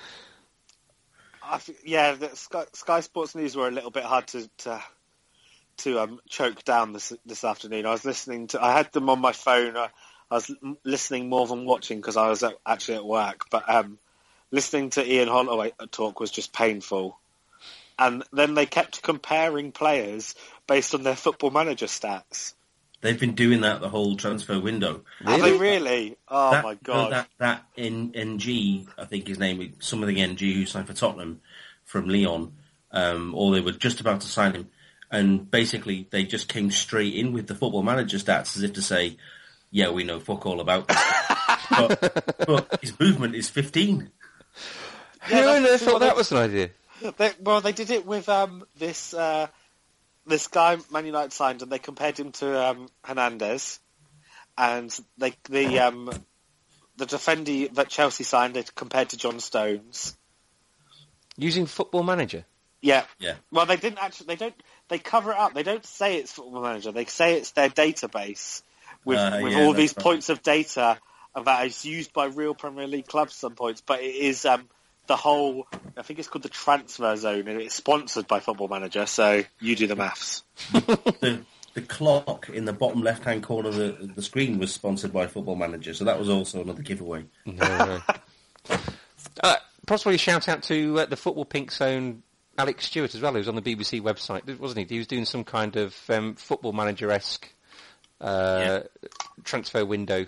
Speaker 3: think, yeah, the Sky, Sky Sports News were a little bit hard to to, to um, choke down this this afternoon. I was listening to, I had them on my phone. I, I was listening more than watching because I was at, actually at work. But um, listening to Ian Holloway talk was just painful. And then they kept comparing players based on their football manager stats.
Speaker 2: They've been doing that the whole transfer window.
Speaker 3: Have they really? Oh
Speaker 2: that,
Speaker 3: my god!
Speaker 2: that that N, NG, I think his name, something NG, who signed for Tottenham from Lyon, um, or they were just about to sign him, and basically they just came straight in with the football manager stats as if to say, "Yeah, we know fuck all about this." but, but his movement is 15.
Speaker 1: Who
Speaker 3: that's
Speaker 1: on earth thought that was an idea?
Speaker 3: They, well, they did it with um, this uh, this guy Man United signed, and they compared him to um, Hernandez, and they the um, the defender that Chelsea signed they compared to John Stones.
Speaker 1: Using Football Manager.
Speaker 3: Yeah.
Speaker 2: Yeah.
Speaker 3: Well, they didn't actually. They don't. They cover it up. They don't say it's Football Manager. They say it's their database with
Speaker 2: Uh,
Speaker 3: with
Speaker 2: yeah,
Speaker 3: all these
Speaker 2: right.
Speaker 3: points of data that is used by real Premier League clubs. Some points, but it is um, the whole. I think it's called the transfer zone, and it's sponsored by Football Manager. So you do the maths.
Speaker 2: The the clock in the bottom left hand corner of the, the screen was sponsored by Football Manager, so that was also another giveaway.
Speaker 1: No, no. uh, possibly a shout out to uh, the Football Pink Zone Alex Stewart as well, who was on the BBC website, wasn't he? He was doing some kind of um, Football Manager-esque uh, transfer window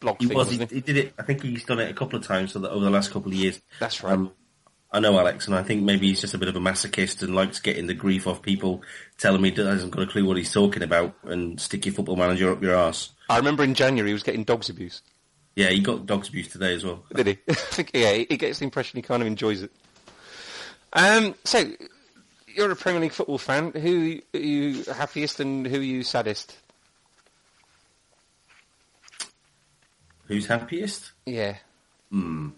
Speaker 1: blog
Speaker 2: He
Speaker 1: thing,
Speaker 2: was. He,
Speaker 1: he?
Speaker 2: he did it. I think he's done it a couple of times so that over the last couple of years.
Speaker 1: That's right.
Speaker 2: Um, I know Alex, and I think maybe he's just a bit of a masochist and likes getting the grief off people telling me he hasn't got a clue what he's talking about and stick your football manager up your arse.
Speaker 1: I remember in January he was getting dogs abuse.
Speaker 2: Yeah, he got dogs abuse today as well.
Speaker 1: Did he? I think, yeah, he he gets the impression he kind of enjoys it. Um, so, you're a Premier League football fan. Who are you happiest and who are you saddest?
Speaker 2: Who's happiest?
Speaker 1: Yeah. Hmm.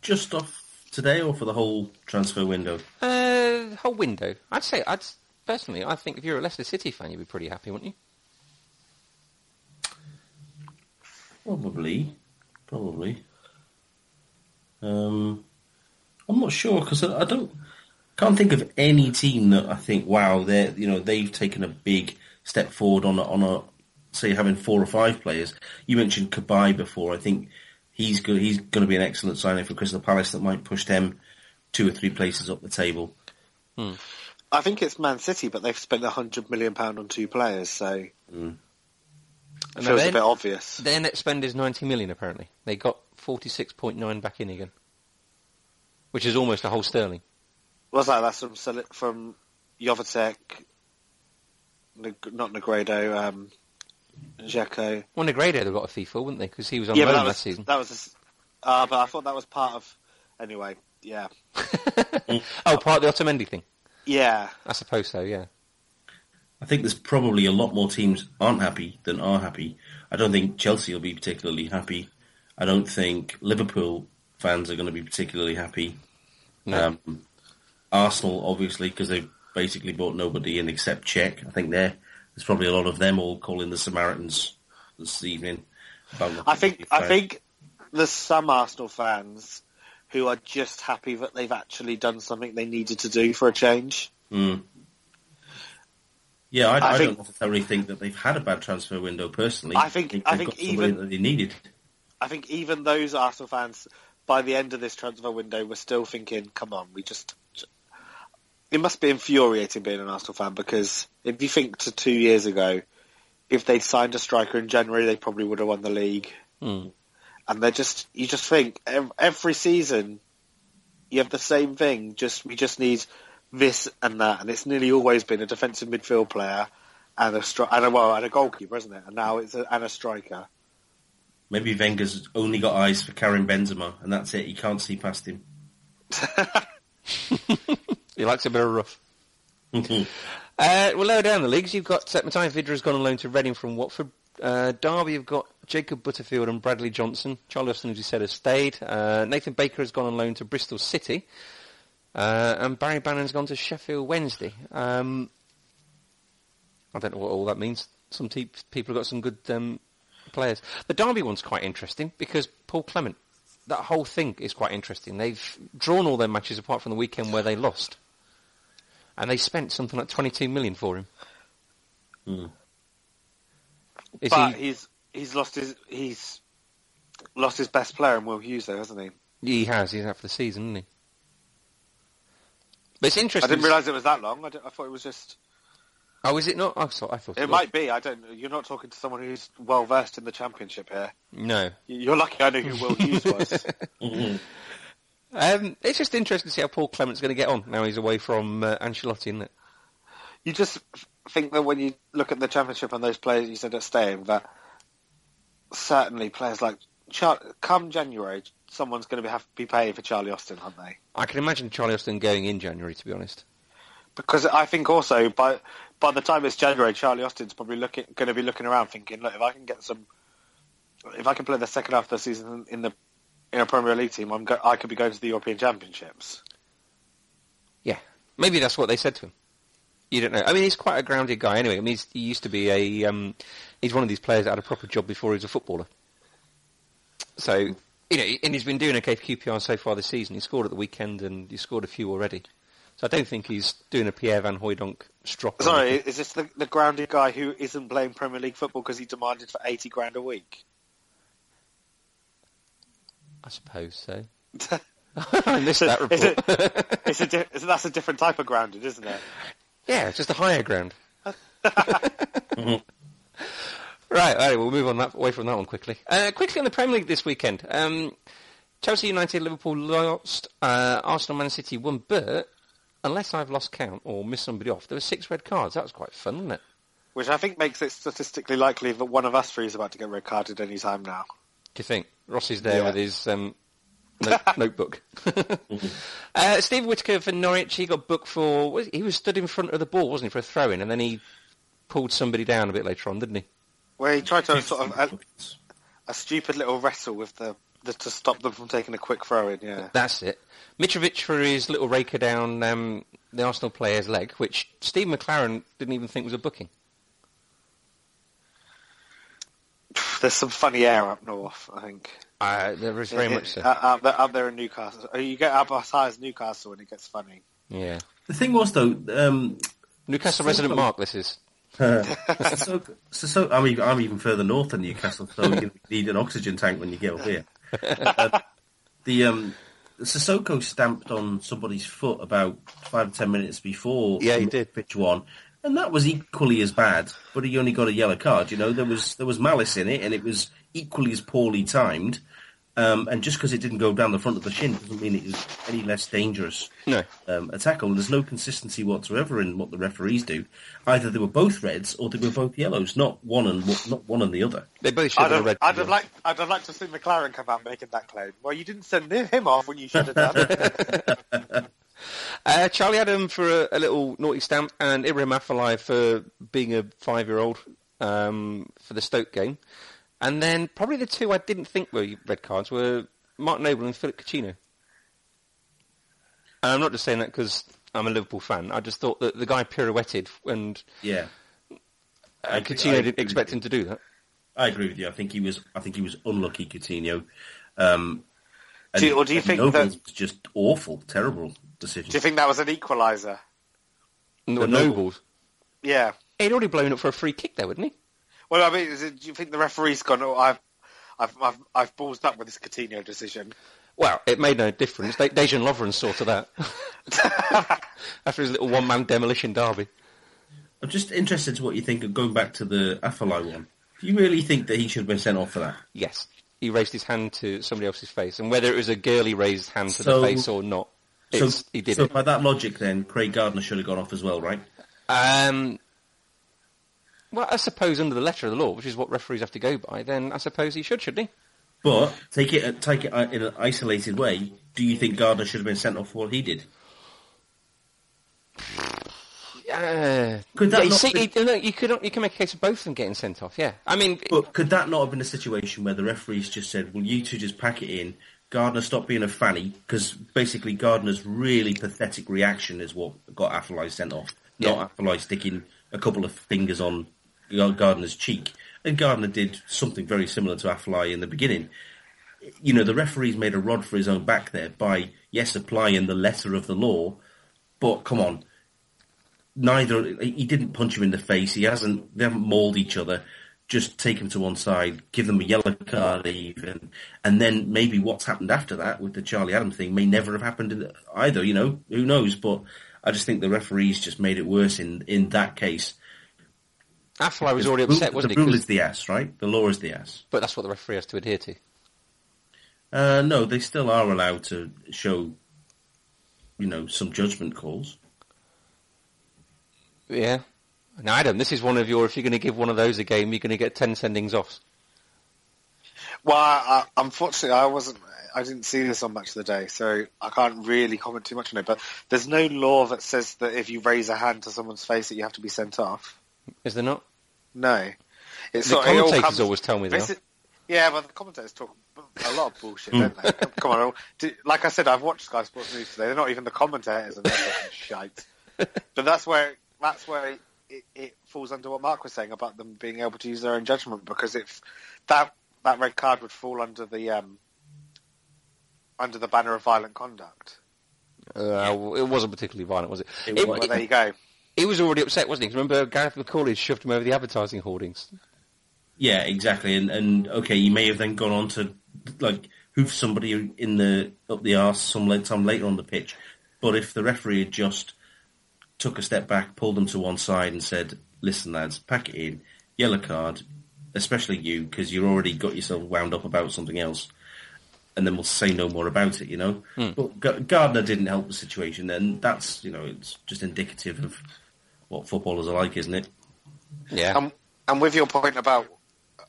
Speaker 2: Just off today or for the whole transfer window?
Speaker 1: Uh, whole window. I'd say, I'd personally, I think if you're a Leicester City fan, you'd be pretty happy, wouldn't you?
Speaker 2: Probably, probably. Um, I'm not sure because I, I don't can't think of any team that I think wow they you know they've taken a big step forward on a, on a say having four or five players. You mentioned Cabaye before. I think he's go- he's going to be an excellent signing for Crystal Palace that might push them two or three places up the table.
Speaker 3: Hmm. I think it's Man City, but they've spent a hundred million pound on two players, so
Speaker 2: mm.
Speaker 3: it feels a bit obvious.
Speaker 1: Their net spend is ninety million. Apparently, they got forty six point nine back in again, which is almost a whole sterling.
Speaker 3: What's that? That's from from Jovetic, not Negredo, um, Dzeko.
Speaker 1: Well, Negredo they got a fee for, wouldn't they? Because he was on yeah, loan last season.
Speaker 3: That was, a, uh, but I thought that was part of. Anyway, yeah.
Speaker 1: oh, part of the Otamendi thing.
Speaker 3: Yeah,
Speaker 1: I suppose so. Yeah.
Speaker 2: I think there's probably a lot more teams aren't happy than are happy. I don't think Chelsea will be particularly happy. I don't think Liverpool fans are going to be particularly happy. No. Um, Arsenal, obviously, because they've basically bought nobody in except Cech. I think there, there's probably a lot of them all calling the Samaritans this evening.
Speaker 3: I think I think there's some Arsenal fans who are just happy that they've actually done something they needed to do for a change.
Speaker 2: Mm. Yeah, I, I, I think, don't necessarily think that they've had a bad transfer window personally.
Speaker 3: I think I think, I think even
Speaker 2: that they needed.
Speaker 3: I think even those Arsenal fans, by the end of this transfer window, were still thinking, "Come on, we just." It must be infuriating being an Arsenal fan because if you think to two years ago, if they'd signed a striker in January, they probably would have won the league.
Speaker 1: Mm
Speaker 3: and they're just you just think every season you have the same thing. Just we just need this and that, and it's nearly always been a defensive midfield player and a stri- and a well and a goalkeeper, isn't it? And now it's a, and a striker.
Speaker 2: Maybe Wenger's only got eyes for Karim Benzema, and that's it. He can't see past him.
Speaker 1: he likes a bit of rough. uh, well, lower down the leagues, you've got uh, Matthias Vydra has gone on loan to Reading from Watford. Uh, Derby have got Jacob Butterfield and Bradley Johnson. Charlie Austin, as you said, has stayed. Uh, Nathan Baker has gone on loan to Bristol City. Uh, and Barry Bannan's gone to Sheffield Wednesday. Um, I don't know what all that means. Some te- people have got some good um, players. The Derby one's quite interesting because Paul Clement, that whole thing is quite interesting. They've drawn all their matches apart from the weekend where they lost. And they spent something like 22 million for him.
Speaker 2: Mm.
Speaker 3: Is but he... he's he's lost his he's lost his best player in Will Hughes, though, hasn't he?
Speaker 1: He has. He's out for the season, isn't he? But it's interesting.
Speaker 3: I didn't realise it was that long. I, I, thought it was just.
Speaker 1: Oh, is it not? I thought. I thought
Speaker 3: it, it might be. I don't. You're not talking to someone who's well versed in the championship here.
Speaker 1: No.
Speaker 3: You're lucky. I know who Will Hughes was.
Speaker 1: um, it's just interesting to see how Paul Clement's going to get on now he's away from uh, Ancelotti, isn't it?
Speaker 3: You just think that when you look at the championship and those players you said are staying, that certainly players like Char- come January, someone's going to be, have to be paying for Charlie Austin, aren't they?
Speaker 1: I can imagine Charlie Austin going in January, to be honest.
Speaker 3: Because I think also by by the time it's January, Charlie Austin's probably looking going to be looking around, thinking, look, if I can get some, if I can play the second half of the season in the in a Premier League team, I'm go- I could be going to the European Championships.
Speaker 1: Yeah, maybe that's what they said to him. You don't know. I mean, he's quite a grounded guy anyway. I mean, he used to be a. Um, he's one of these players that had a proper job before he was a footballer. So, you know, and he's been doing okay for QPR so far this season. He scored at the weekend and he scored a few already. So I don't think he's doing a Pierre Van Hooijdonk strop.
Speaker 3: Sorry, is this the, the grounded guy who isn't playing Premier League football because he demanded for 80 grand a week?
Speaker 1: I suppose so. I missed that report.
Speaker 3: It's a di- that's a different type of grounded, isn't it?
Speaker 1: Yeah, just a higher ground. right, all right, we'll move on that, away from that one quickly. Uh, quickly on the Premier League this weekend. Um, Chelsea United, Liverpool lost, uh, Arsenal, Man City won, but unless I've lost count or missed somebody off, there were six red cards. That was quite fun, wasn't it?
Speaker 3: Which I think makes it statistically likely that one of us three is about to get red carded any time now.
Speaker 1: Do you think? Rossi's there yeah. with his um, no, notebook. uh, Steve Whittaker for Norwich, he got booked for, he was stood in front of the ball, wasn't he, for a throw-in, and then he pulled somebody down a bit later on, didn't he?
Speaker 3: Where he tried to sort of, a, a stupid little wrestle with the, the, to stop them from taking a quick throw-in, yeah.
Speaker 1: That's it. Mitrovic for his little raker down um, the Arsenal player's leg, which Steve McClaren didn't even think was a booking.
Speaker 3: There's some funny air up north, I think.
Speaker 1: Uh, there is very
Speaker 3: it,
Speaker 1: much so.
Speaker 3: Up there, up there in Newcastle. Uh, you get up as high as Newcastle and it gets funny.
Speaker 1: Yeah.
Speaker 2: The thing was, though... Um,
Speaker 1: Newcastle resident Mark, this is.
Speaker 2: so, so, so, I'm, even, I'm even further north than Newcastle, so you need an oxygen tank when you get up here. uh, the um, Sissoko stamped on somebody's foot about five or ten minutes before.
Speaker 1: Yeah, he did.
Speaker 2: Pitch one, and that was equally as bad. But he only got a yellow card. You know, there was there was malice in it, and it was equally as poorly timed. Um, and just because it didn't go down the front of the shin doesn't mean it is any less dangerous
Speaker 1: No.
Speaker 2: um, a tackle. And There's no consistency whatsoever in what the referees do. Either they were both reds or they were both yellows, not one and not one and the other.
Speaker 1: They both should
Speaker 3: I'd
Speaker 1: have
Speaker 3: have,
Speaker 1: red.
Speaker 3: I'd have liked, I'd have liked to see McClaren come out making that claim. Well, you didn't send him off when you should have done.
Speaker 1: Uh, Charlie Adam for a, a little naughty stamp, and Ibrahim Afellay for being a five-year-old um, for the Stoke game. And then probably the two I didn't think were red cards were Mark Noble and Philip Coutinho. And I'm not just saying that because I'm a Liverpool fan. I just thought that the guy pirouetted, and
Speaker 2: Yeah,
Speaker 1: uh,
Speaker 2: I-
Speaker 1: Coutinho
Speaker 2: I
Speaker 1: didn't expect him to do that.
Speaker 2: I agree with you. I think he was. I think he was unlucky, Coutinho. Um, and-
Speaker 3: Do you- or do you think
Speaker 2: Noble's
Speaker 3: that-
Speaker 2: just awful, terrible decision?
Speaker 3: Do you think that was an equaliser?
Speaker 1: No,
Speaker 2: The
Speaker 1: Nobles.
Speaker 3: Yeah.
Speaker 1: He'd already blown up for a free kick there, wouldn't he?
Speaker 3: Well, I mean, is it, do you think the referee's gone? Oh, I've, I've, I've, I've ballsed up with this Coutinho decision.
Speaker 1: Well, it made no difference. De- Dejan Lovren sorted that after his little one-man demolition derby.
Speaker 2: I'm just interested to what you think of going back to the Afellay one. Do you really think that he should have been sent off for that?
Speaker 1: Yes, he raised his hand to somebody else's face, and whether it was a girly raised hand to
Speaker 2: So-
Speaker 1: the face or not,
Speaker 2: So,
Speaker 1: he did it.
Speaker 2: so
Speaker 1: it.
Speaker 2: by that logic, then Craig Gardner should have gone off as well, right?
Speaker 1: Um, well, I suppose under the letter of the law, which is what referees have to go by, then I suppose he should, shouldn't he?
Speaker 2: But take it take it uh, in an isolated way. Do you think Gardner should have been sent off for what he did?
Speaker 1: Uh,
Speaker 2: Could that
Speaker 1: yeah, you
Speaker 2: not
Speaker 1: see,
Speaker 2: be-
Speaker 1: you, you could you can make a case of both of them getting sent off. Yeah, I mean,
Speaker 2: But could that not have been a situation where the referees just said, "Well, you two just pack it in." Gardner stop being a fanny because basically Gardner's really pathetic reaction is what got Afellay sent off,
Speaker 1: Yeah.
Speaker 2: not Afellay sticking a couple of fingers on Gardner's cheek. And Gardner did something very similar to Afellay in the beginning. You know, the referee's made a rod for his own back there by yes applying the letter of the law, but come on, neither he didn't punch him in the face. He hasn't. They haven't mauled each other. Just take him to one side, give them a yellow card even, and then maybe what's happened after that with the Charlie Adam thing may never have happened either. You know, who knows? But I just think the referees just made it worse in in that case.
Speaker 1: Afellay was already upset, wasn't
Speaker 2: the
Speaker 1: he?
Speaker 2: rule
Speaker 1: 'Cause-
Speaker 2: is the ass, right? The law is the ass.
Speaker 1: But that's what the referee has to adhere to.
Speaker 2: Uh, no, they still are allowed to show, you know, some judgment calls.
Speaker 1: Yeah. Now, Adam, this is one of your. If you're going to give one of those a game, you're going to get ten sendings off.
Speaker 3: Well, I, unfortunately, I wasn't. I didn't see this on Match of the Day, so I can't really comment too much on it. But there's no law that says that if you raise a hand to someone's face, that you have to be sent off.
Speaker 1: Is there not?
Speaker 3: No, it's
Speaker 1: The
Speaker 3: sort of- it all
Speaker 1: commentators
Speaker 3: comes-
Speaker 1: always tell me that.
Speaker 3: Yeah, but the commentators talk a lot of bullshit, hmm. don't they? Come- on, like I said, I've watched Sky Sports News today. They're not even the commentators, and they're talking shite. But that's where that's where it, it falls under what Mark was saying about them being able to use their own judgment, because if that that red card would fall under the um, under the banner of violent conduct.
Speaker 1: Uh, It wasn't particularly violent, was it?
Speaker 2: It
Speaker 1: It-
Speaker 3: Well, there you go.
Speaker 1: he was already upset, wasn't he? 'Cause remember, Gareth McAuley shoved him over the advertising hoardings.
Speaker 2: Yeah, exactly. And and okay, he may have then gone on to like hoof somebody in the up the arse some late time later on the pitch. But if the referee had just took a step back, pulled them to one side, and said, "Listen, lads, pack it in, yellow card, especially you, because you've already got yourself wound up about something else." And then we'll say no more about it, you know. But Gardner didn't help the situation, and that's you know it's just indicative of what footballers are like, isn't it?
Speaker 1: Yeah.
Speaker 3: Um, and with your point about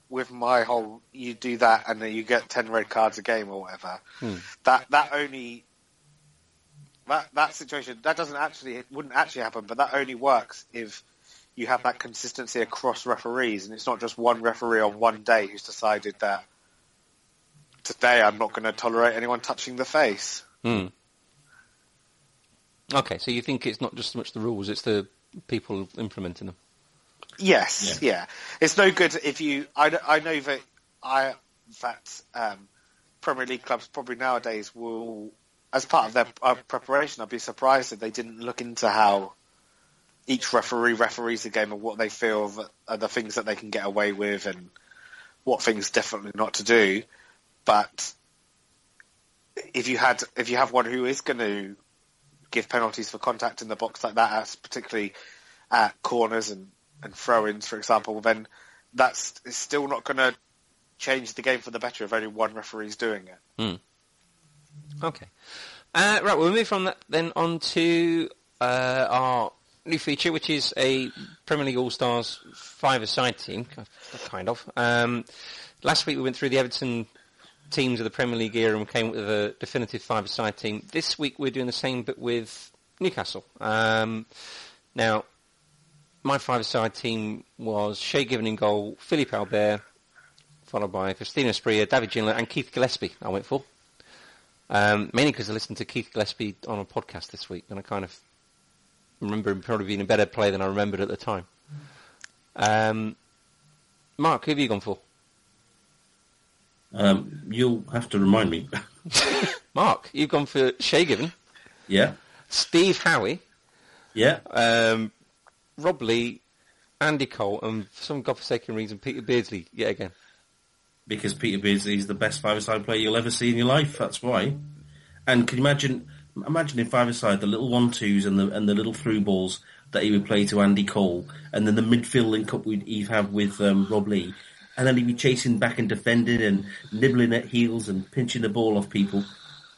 Speaker 3: with my whole, you do that and then you get ten red cards a game or whatever. That that only that that situation that doesn't actually it wouldn't actually happen, but that only works if you have that consistency across referees, and it's not just one referee on one day who's decided that today I'm not going to tolerate anyone touching the face.
Speaker 1: Hmm. Okay, so you think it's not just so much the rules; it's the people implementing them.
Speaker 3: Yes, yeah. It's no good if you. I, I know that I that um, Premier League clubs probably nowadays will, as part of their uh, preparation, I'd be surprised if they didn't look into how each referee referees the game and what they feel that are the things that they can get away with and what things definitely not to do. But if you had if you have one who is going to give penalties for contact in the box like that, particularly at corners and and throw-ins, for example, then that's still not going to change the game for the better if only one referee's doing it.
Speaker 1: Mm. Okay. Uh, right, we'll move from that then on to uh, our new feature, which is a Premier League All-Stars five-a-side team, kind of. Um, last week we went through the Everton teams of the Premier League era and came with a definitive five-a-side team. This week we're doing the same, but with Newcastle. Um, now, my five-a-side team was Shay Given in goal, Philippe Albert, followed by Faustino Asprilla, David Ginola, and Keith Gillespie. I went for. Um, mainly because I listened to Keith Gillespie on a podcast this week, and I kind of remember him probably being a better player than I remembered at the time. Um, Mark, who have you gone for?
Speaker 2: Um, you'll have to remind me.
Speaker 1: Mark, you've gone for Shay Given.
Speaker 2: Yeah.
Speaker 1: Steve Howie.
Speaker 2: Yeah.
Speaker 1: Um, Rob Lee, Andy Cole, and for some godforsaken reason, Peter Beardsley yet again
Speaker 2: because Peter Beardsley is the best five-a-side player you'll ever see in your life. That's why. And can you imagine? Imagine in five-a-side the little one-twos and the and the little through balls that he would play to Andy Cole, and then the midfield link-up he'd have with um, Rob Lee, and then he'd be chasing back and defending and nibbling at heels and pinching the ball off people.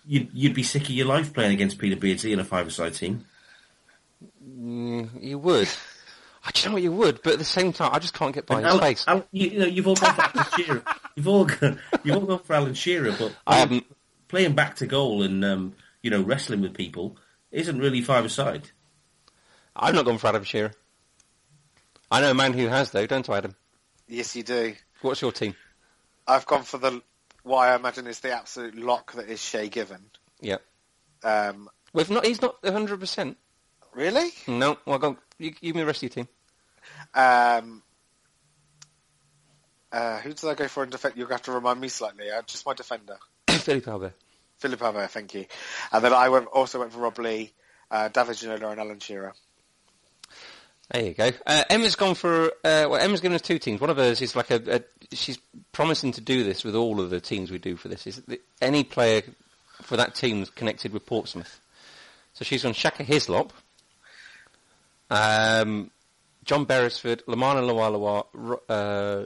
Speaker 2: You'd you'd be sick of your life playing against Peter Beardsley in a five-a-side team.
Speaker 1: Mm, you would. I just know what you would, but at the same time, I just can't get by his Alan, face.
Speaker 2: You, you, know, you've all Alan Shearer. You've all gone, you've all gone for Alan Shearer, but
Speaker 1: I haven't.
Speaker 2: Playing back to goal and um, you know wrestling with people isn't really five aside.
Speaker 1: I've not gone for Adam Shearer. I know a man who has though, don't I, Adam?
Speaker 3: Yes, you do.
Speaker 1: What's your team?
Speaker 3: I've gone for the what I imagine is the absolute lock that is Shay Given.
Speaker 1: Yeah.
Speaker 3: Um,
Speaker 1: We've not. He's not hundred percent.
Speaker 3: Really?
Speaker 1: No. Well, go. You, give me the rest of your team.
Speaker 3: Um, uh, who did I go for in defence? You're going to have to remind me slightly. Uh, just my defender.
Speaker 1: Philippe Albert.
Speaker 3: Philippe Albert, thank you. And then I went, also went for Rob Lee, uh, David Ginola and Alan Shearer.
Speaker 1: There you go. Uh, Emma's gone for. Uh, well, Emma's given us two teams. One of hers is like a, a, She's promising to do this with all of the teams we do for this. Is any player for that team connected with Portsmouth? So she's on Shaka Hislop, um, John Beresford, Lomana LuaLua, uh,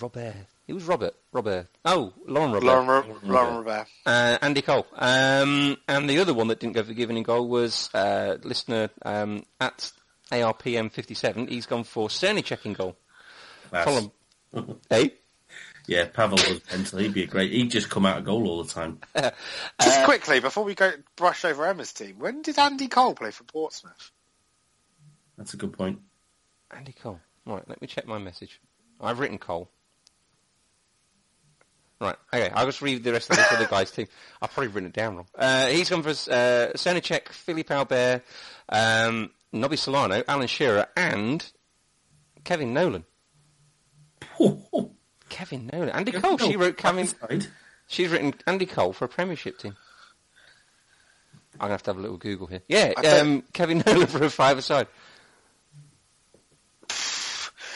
Speaker 1: Robert. It was Robert. Robert. Oh, Laurent Robert.
Speaker 3: Lauren, Ro- Laurent Robert.
Speaker 1: Uh, Andy Cole. Um, and the other one that didn't go for Given in goal was uh, listener um, at ARPM57. He's gone for Cerny checking goal. Follow hey?
Speaker 2: Yeah, Pavel was mental. He'd be a great. He'd just come out of goal all the time.
Speaker 3: just uh, quickly before we go brush over Emma's team, when did Andy Cole play for Portsmouth?
Speaker 2: That's a good point.
Speaker 1: Andy Cole. Right, let me check my message. I've written Cole. Right, okay, I'll just read the rest of this other guy's team. I've probably written it down wrong. Uh, he's gone for uh, Srnicek, Philippe Albert, um, Nobby Solano, Alan Shearer, and Kevin Nolan. Kevin Nolan. Andy Cole, she wrote Kevin... She's written Andy Cole for a Premiership team. I'm going to have to have a little Google here. Yeah, um, Kevin Nolan for a five-a-side.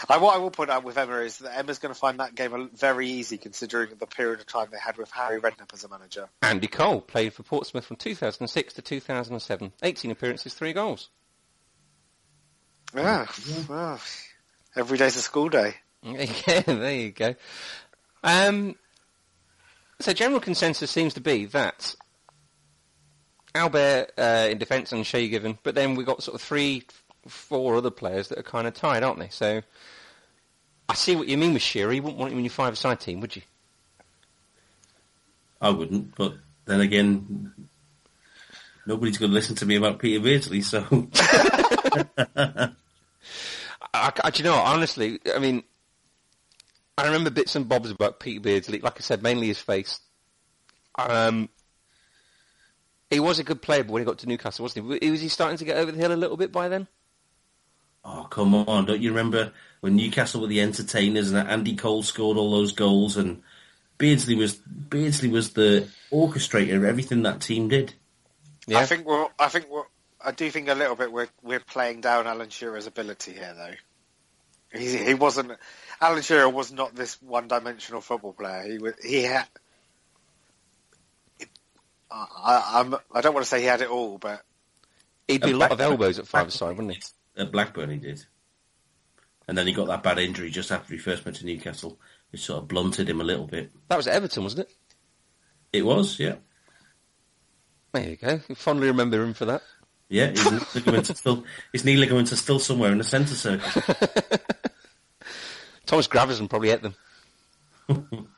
Speaker 3: I, what I will point out with Emma is that Emma's going to find that game very easy considering the period of time they had with Harry Redknapp as a manager.
Speaker 1: Andy Cole played for Portsmouth from 2006 to 2007. 18 appearances, 3 goals.
Speaker 3: Yeah. Well, every day's a school day.
Speaker 1: Yeah, there you go. Um, so general consensus seems to be that Albert uh, in defence and Shay Given, but then we've got sort of three, four other players that are kind of tied, aren't they? So I see what you mean with Shearer. You wouldn't want him in your five-a-side team, would you?
Speaker 2: I wouldn't, but then again, nobody's going to listen to me about Peter Beardsley, so.
Speaker 1: I, I, do you know, honestly, I mean, I remember bits and bobs about Peter Beardsley. Like I said, mainly his face. Um, he was a good player, but when he got to Newcastle, wasn't he? Was he starting to get over the hill a little bit by then?
Speaker 2: Oh, come on. Don't you remember when Newcastle were the entertainers and Andy Cole scored all those goals and Beardsley was Beardsley was the orchestrator of everything that team did.
Speaker 3: Yeah. I think we're, I think we're, I do think a little bit we're we're playing down Alan Shearer's ability here though. He he wasn't Alan Shearer was not this one-dimensional football player. He was he had I, I'm, I don't want to say he had it all, but
Speaker 1: He'd be a lot of elbows at five side, wouldn't he?
Speaker 2: At Blackburn, he did. And then he got that bad injury just after he first went to Newcastle, which sort of blunted him a little bit.
Speaker 1: That was Everton, wasn't it?
Speaker 2: It was, yeah.
Speaker 1: There you go. You fondly remember him for that.
Speaker 2: Yeah, his ligaments are still his knee ligaments are still somewhere in the centre circle.
Speaker 1: Thomas Gravesen probably ate them.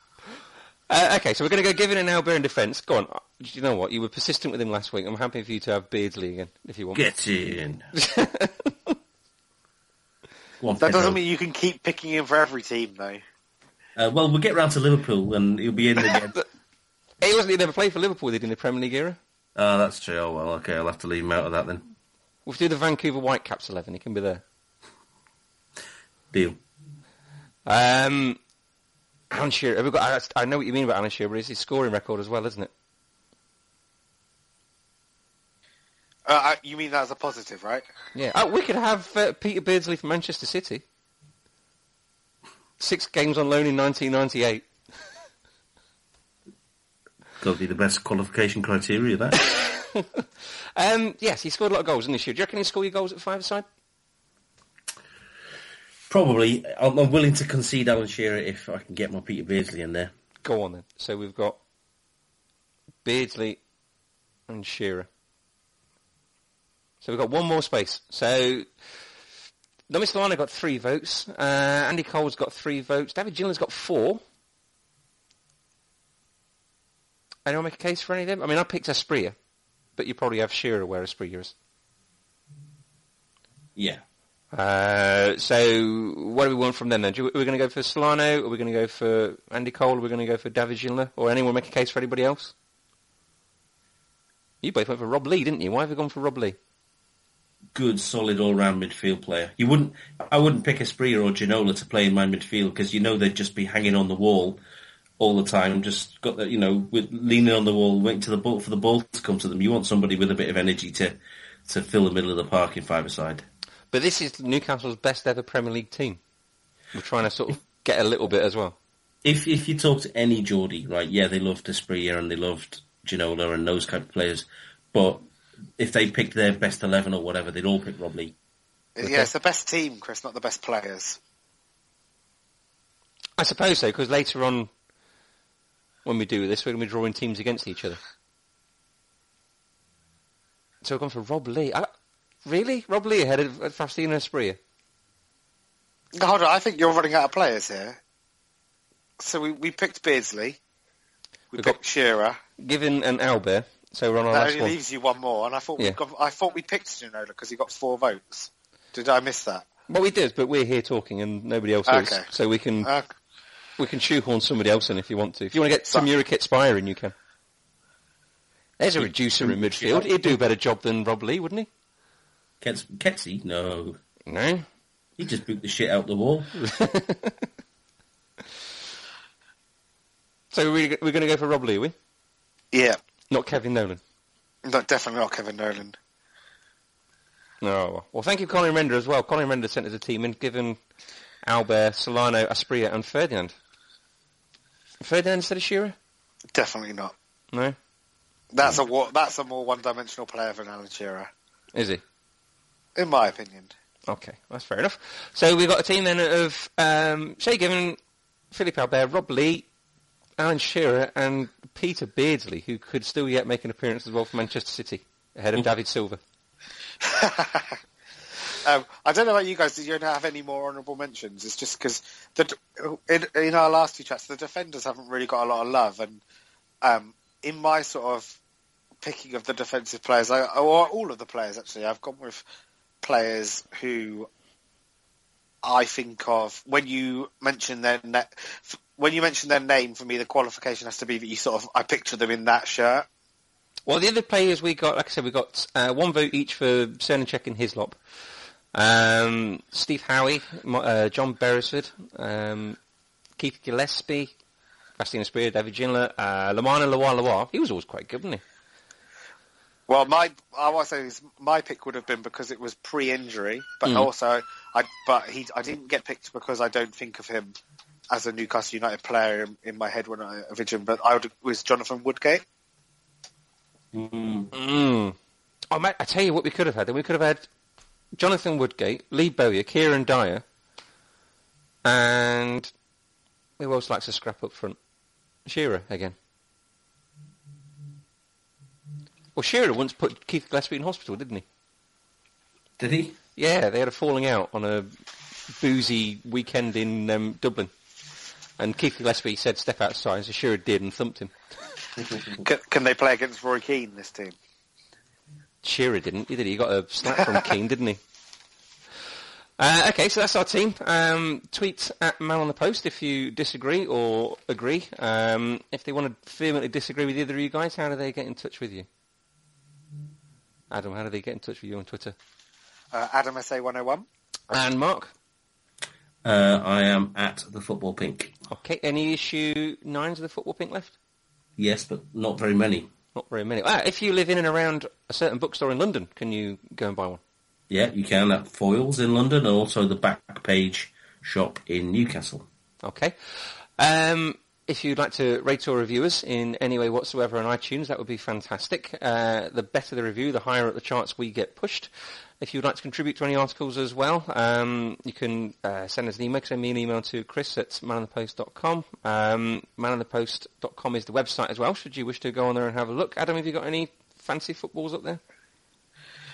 Speaker 1: uh, okay, so we're going to go Given and Albert in defence. Go on. Uh, You know what? You were persistent with him last week. I'm happy for you to have Beardsley again, if you want.
Speaker 2: Get in. Go on,
Speaker 3: that doesn't mean you can keep picking him for every team, though.
Speaker 2: Uh, well, we'll get round to Liverpool and he'll be in again.
Speaker 1: He wasn't. He never played for Liverpool. Did he in the Premier League era?
Speaker 2: Oh, that's true. Oh, well, okay, I'll have to leave him out of that then.
Speaker 1: We'll do the Vancouver Whitecaps eleven. He can be there.
Speaker 2: Deal.
Speaker 1: Um, Alan Shearer. Have we got, I, I know what you mean about Alan Shearer, but it's his scoring record as well, isn't it?
Speaker 3: Uh, I- you mean that as a positive, right?
Speaker 1: Yeah. Oh, we could have uh, Peter Beardsley from Manchester City. Six games on loan in 1998.
Speaker 2: Got to be the best qualification criteria, that.
Speaker 1: Um, yes, he scored a lot of goals in this year. Do you reckon he score your goals at five side?
Speaker 2: Probably. I'm, I'm willing to concede Alan Shearer if I can get my Peter Beardsley in there.
Speaker 1: Go on then. So we've got Beardsley and Shearer. So we've got one more space. So Nobby Solano got three votes. Uh, Andy Cole's got three votes. David Ginola's got four. Anyone make a case for any of them? I mean, I picked Asprilla, but you probably have Shearer where Asprilla is.
Speaker 2: Yeah.
Speaker 1: Uh, so what do we want from them then? Do we, are we going to go for Solano? Are we going to go for Andy Cole? Are we going to go for David Gillen? Or anyone make a case for anybody else? You both went for Rob Lee, didn't you? Why have you gone for Rob Lee?
Speaker 2: Good, solid all-round midfield player. You wouldn't. I wouldn't pick Asprilla or Ginola to play in my midfield because you know they'd just be hanging on the wall all the time. Just got that, you know, with leaning on the wall, waiting to the ball for the ball to come to them. You want somebody with a bit of energy to to fill the middle of the park in five-a-side.
Speaker 1: But this is Newcastle's best ever Premier League team. We're trying to sort of get a little bit as well.
Speaker 2: If if you talk to any Geordie, right, yeah, they loved Asprilla and they loved Ginola and those kind of players, but if they picked their best eleven or whatever, they'd all pick Rob Lee.
Speaker 3: Yeah, it's the best team, Chris, not the best players.
Speaker 1: I suppose so, because later on, when we do this, we're going to be drawing teams against each other. So we've gone for Rob Lee. I, really? Rob Lee ahead of of Faustino Asprilla?
Speaker 3: Hold on, I think you're running out of players here. So we, we picked Beardsley. We
Speaker 1: We've
Speaker 3: picked
Speaker 1: got-
Speaker 3: Shearer.
Speaker 1: Given an Albert, so we're on our
Speaker 3: That
Speaker 1: last
Speaker 3: only
Speaker 1: one.
Speaker 3: leaves you one more, and I thought
Speaker 1: Yeah.
Speaker 3: we got. I thought we picked Ginola because he got four votes. Did I miss that?
Speaker 1: Well, we did, but we're here talking and nobody else is. So we can
Speaker 3: Uh,
Speaker 1: we can shoehorn somebody else in if you want to. If you want to get
Speaker 3: So-
Speaker 1: some Urikit Spire in, you can. There's a reducer in midfield. He'd do a better job than Rob Lee, wouldn't he?
Speaker 2: Kets, Ketsy? No.
Speaker 1: No.
Speaker 2: He just boot the shit out the wall.
Speaker 1: So we're, we're going to go for Rob Lee, are we?
Speaker 3: yeah,
Speaker 1: Not Kevin Nolan.
Speaker 3: no, definitely not Kevin Nolan.
Speaker 1: No. Well, thank you, Colin Render, as well. Colin Render sent us a team and Given Albert, Solano, Asprilla, and Ferdinand. Ferdinand instead of Shearer?
Speaker 3: Definitely not.
Speaker 1: No.
Speaker 3: That's a that's a more one-dimensional player than Alan Shearer,
Speaker 1: Is he?
Speaker 3: in my opinion.
Speaker 1: Okay, that's fair enough. So we've got a team then of um, Shay Given, Philip Albert, Rob Lee, Alan Shearer, and Peter Beardsley, who could still yet make an appearance as well for Manchester City, ahead of David Silva.
Speaker 3: Um, I don't know about you guys. Did you have any more honourable mentions? It's just because in, in our last two chats, the defenders haven't really got a lot of love, and um, in my sort of picking of the defensive players, I, or all of the players actually, I've gone with players who I think of when you mention their na- f- when you mention their name. For me, the qualification has to be that you sort of I picture them in that shirt.
Speaker 1: Well, the other players we got, like I said, we got uh, one vote each for Srnicek and Hislop. Um, Steve Howie, uh, John Beresford, um, Keith Gillespie, Bastien Spear, David Ginola, uh, Lamana Lawar. He was always quite good, wasn't he?
Speaker 3: Well, my I want to say is my pick would have been because it was pre-injury, but
Speaker 1: Mm.
Speaker 3: also I but he I didn't get picked because I don't think of him as a Newcastle United player in, in my head when I envisioned. But I would, was Jonathan Woodgate.
Speaker 1: Mm. Oh, mate, I tell you what we could have had. Then we could have had Jonathan Woodgate, Lee Bowyer, Kieran Dyer, and who else likes to scrap up front? Shearer again. Well, Shearer once put Keith Gillespie in hospital, didn't he?
Speaker 2: Did he?
Speaker 1: Yeah, they had a falling out on a boozy weekend in um, Dublin. And Keith Gillespie said, step outside, so Shearer did and thumped him.
Speaker 3: Can, can they play against Roy Keane, this team?
Speaker 1: Shearer didn't, did he? He got a slap from Keane, didn't he? Uh, okay, so that's our team. Um, tweet at Man on the Post if you disagree or agree. Um, if they want to vehemently disagree with either of you guys, how do they get in touch with you? Adam, how do they get in touch with you on Twitter?
Speaker 3: Uh, Adam SA101.
Speaker 1: And Mark?
Speaker 2: Uh, I am at the football pink.
Speaker 1: Okay, any issue nines of the football pink left?
Speaker 2: Yes, but not very many.
Speaker 1: Not very many. Ah, if you live in and around a certain bookstore in London, can you go and buy one?
Speaker 2: Yeah, you can at Foyles in London and also the back page shop in Newcastle.
Speaker 1: Okay. Um, if you'd like to rate or review us in any way whatsoever on iTunes, that would be fantastic. Uh, the better the review, the higher up the charts we get pushed. If you'd like to contribute to any articles as well, um, you can uh, send us an email. Send me an email to chris at manonthepost.com. Um, manonthepost.com is the website as well, should you wish to go on there and have a look. Adam, have you got any fancy footballs up there?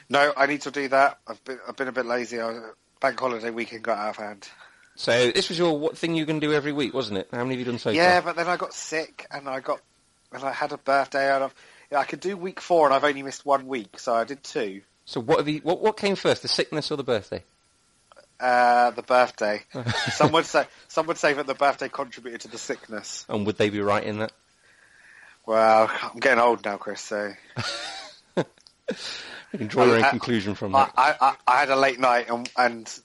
Speaker 3: No, I need to do that. I've been I've been a bit lazy. I, bank holiday weekend got out of hand.
Speaker 1: So this was your what thing you can do every week, wasn't it? How many have you done so
Speaker 3: Yeah,
Speaker 1: far?
Speaker 3: but then I got sick and I got and I had a birthday and I've, yeah, I could do week four and I've only missed one week, so I did two.
Speaker 1: So what have you? What, what came first, the sickness or the birthday?
Speaker 3: Uh, the birthday. some would say some would say that the birthday contributed to the sickness.
Speaker 1: And would they be right in that?
Speaker 3: Well, I'm getting old now, Chris. So
Speaker 1: You can draw your own
Speaker 3: I-
Speaker 1: conclusion from
Speaker 3: I,
Speaker 1: that.
Speaker 3: I, I, I had a late night and and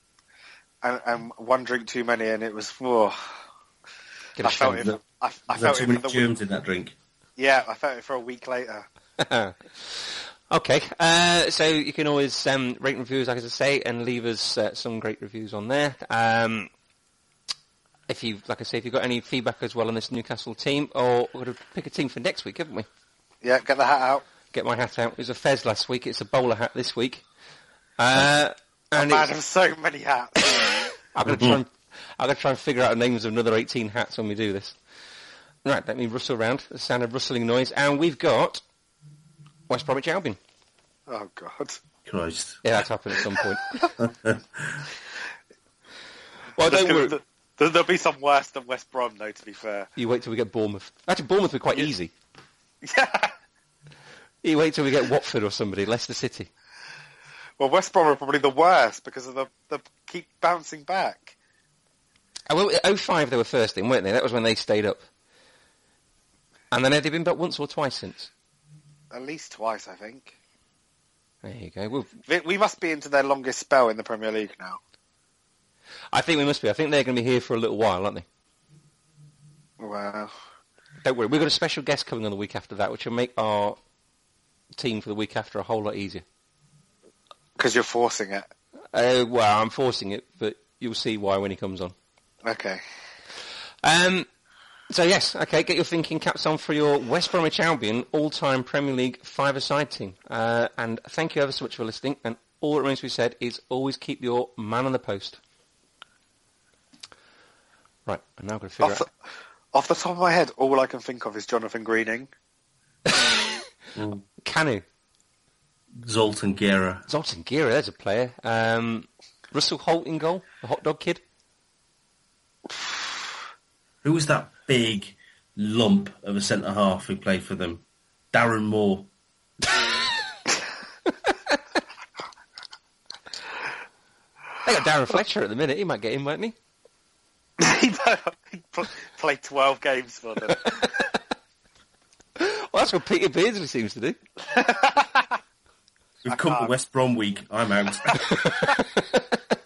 Speaker 3: and, and one drink too many, and it was. Oh,
Speaker 1: Get
Speaker 3: I felt
Speaker 1: ashamed.
Speaker 3: it. I, I
Speaker 2: Is there
Speaker 3: felt
Speaker 2: too
Speaker 3: it
Speaker 2: many
Speaker 3: for the
Speaker 2: germs in that drink?
Speaker 3: yeah. I felt it for a week later.
Speaker 1: Okay, uh, so you can always um, rate and reviews, like I say, and leave us uh, some great reviews on there. Um, if you, like I say, if you've got any feedback as well on this Newcastle team, or we're going to pick a team for next week, haven't we?
Speaker 3: Yeah, get the hat out.
Speaker 1: Get my hat out. It was a Fez last week. It's a bowler hat this week. Uh, and it's-
Speaker 3: have so many hats.
Speaker 1: I'm going to try and I'm going to try and figure out the names of another 18 hats when we do this. Right, let me rustle around. The sound of rustling noise, and we've got West Bromwich Albion.
Speaker 3: oh God.
Speaker 2: Christ.
Speaker 1: Yeah, that's happened at some point. well,
Speaker 3: There's
Speaker 1: don't worry.
Speaker 3: th- th- There'll be some worse than West Brom, though. To be fair.
Speaker 1: You wait till we get Bournemouth. Actually, Bournemouth were quite easy.
Speaker 3: Yeah.
Speaker 1: You wait till we get Watford or somebody, Leicester City.
Speaker 3: Well, West Brom are probably the worst because of the the keep bouncing back.
Speaker 1: Uh, oh, well, 05 they were first in, weren't they? That was when they stayed up. And then they've they been back once or twice since?
Speaker 3: At least twice, I think.
Speaker 1: There you go. Well,
Speaker 3: We- We must be into their longest spell in the Premier League now.
Speaker 1: I think we must be. I think they're going to be here for a little while, aren't they?
Speaker 3: Wow.
Speaker 1: Don't worry. We've got a special guest coming on the week after that, which will make our team for the week after a whole lot easier.
Speaker 3: Because you're forcing it.
Speaker 1: Uh, well, I'm forcing it, but you'll see why when he comes on.
Speaker 3: Okay.
Speaker 1: Um, so yes, okay, get your thinking caps on for your West Bromwich Albion all-time Premier League five-a-side team. Uh, and thank you ever so much for listening. And all that remains to be said is always keep your man on the post. Right, I'm now going to figure
Speaker 3: Off the,
Speaker 1: out.
Speaker 3: off the top of my head, all I can think of is Jonathan Greening.
Speaker 1: Kanu,
Speaker 2: Zoltan Gera.
Speaker 1: Zoltan Gera, there's a player. Um, Russell Hoult in goal, the hot dog kid.
Speaker 2: Who was that big lump of a centre half who played for them? Darren Moore.
Speaker 1: They got Darren Fletcher at the minute. He might get in, won't he?
Speaker 3: he played 12 games for them.
Speaker 1: Well, that's what Peter Beardsley seems to do.
Speaker 2: We've come to
Speaker 3: can't.
Speaker 2: West Brom week. I'm out.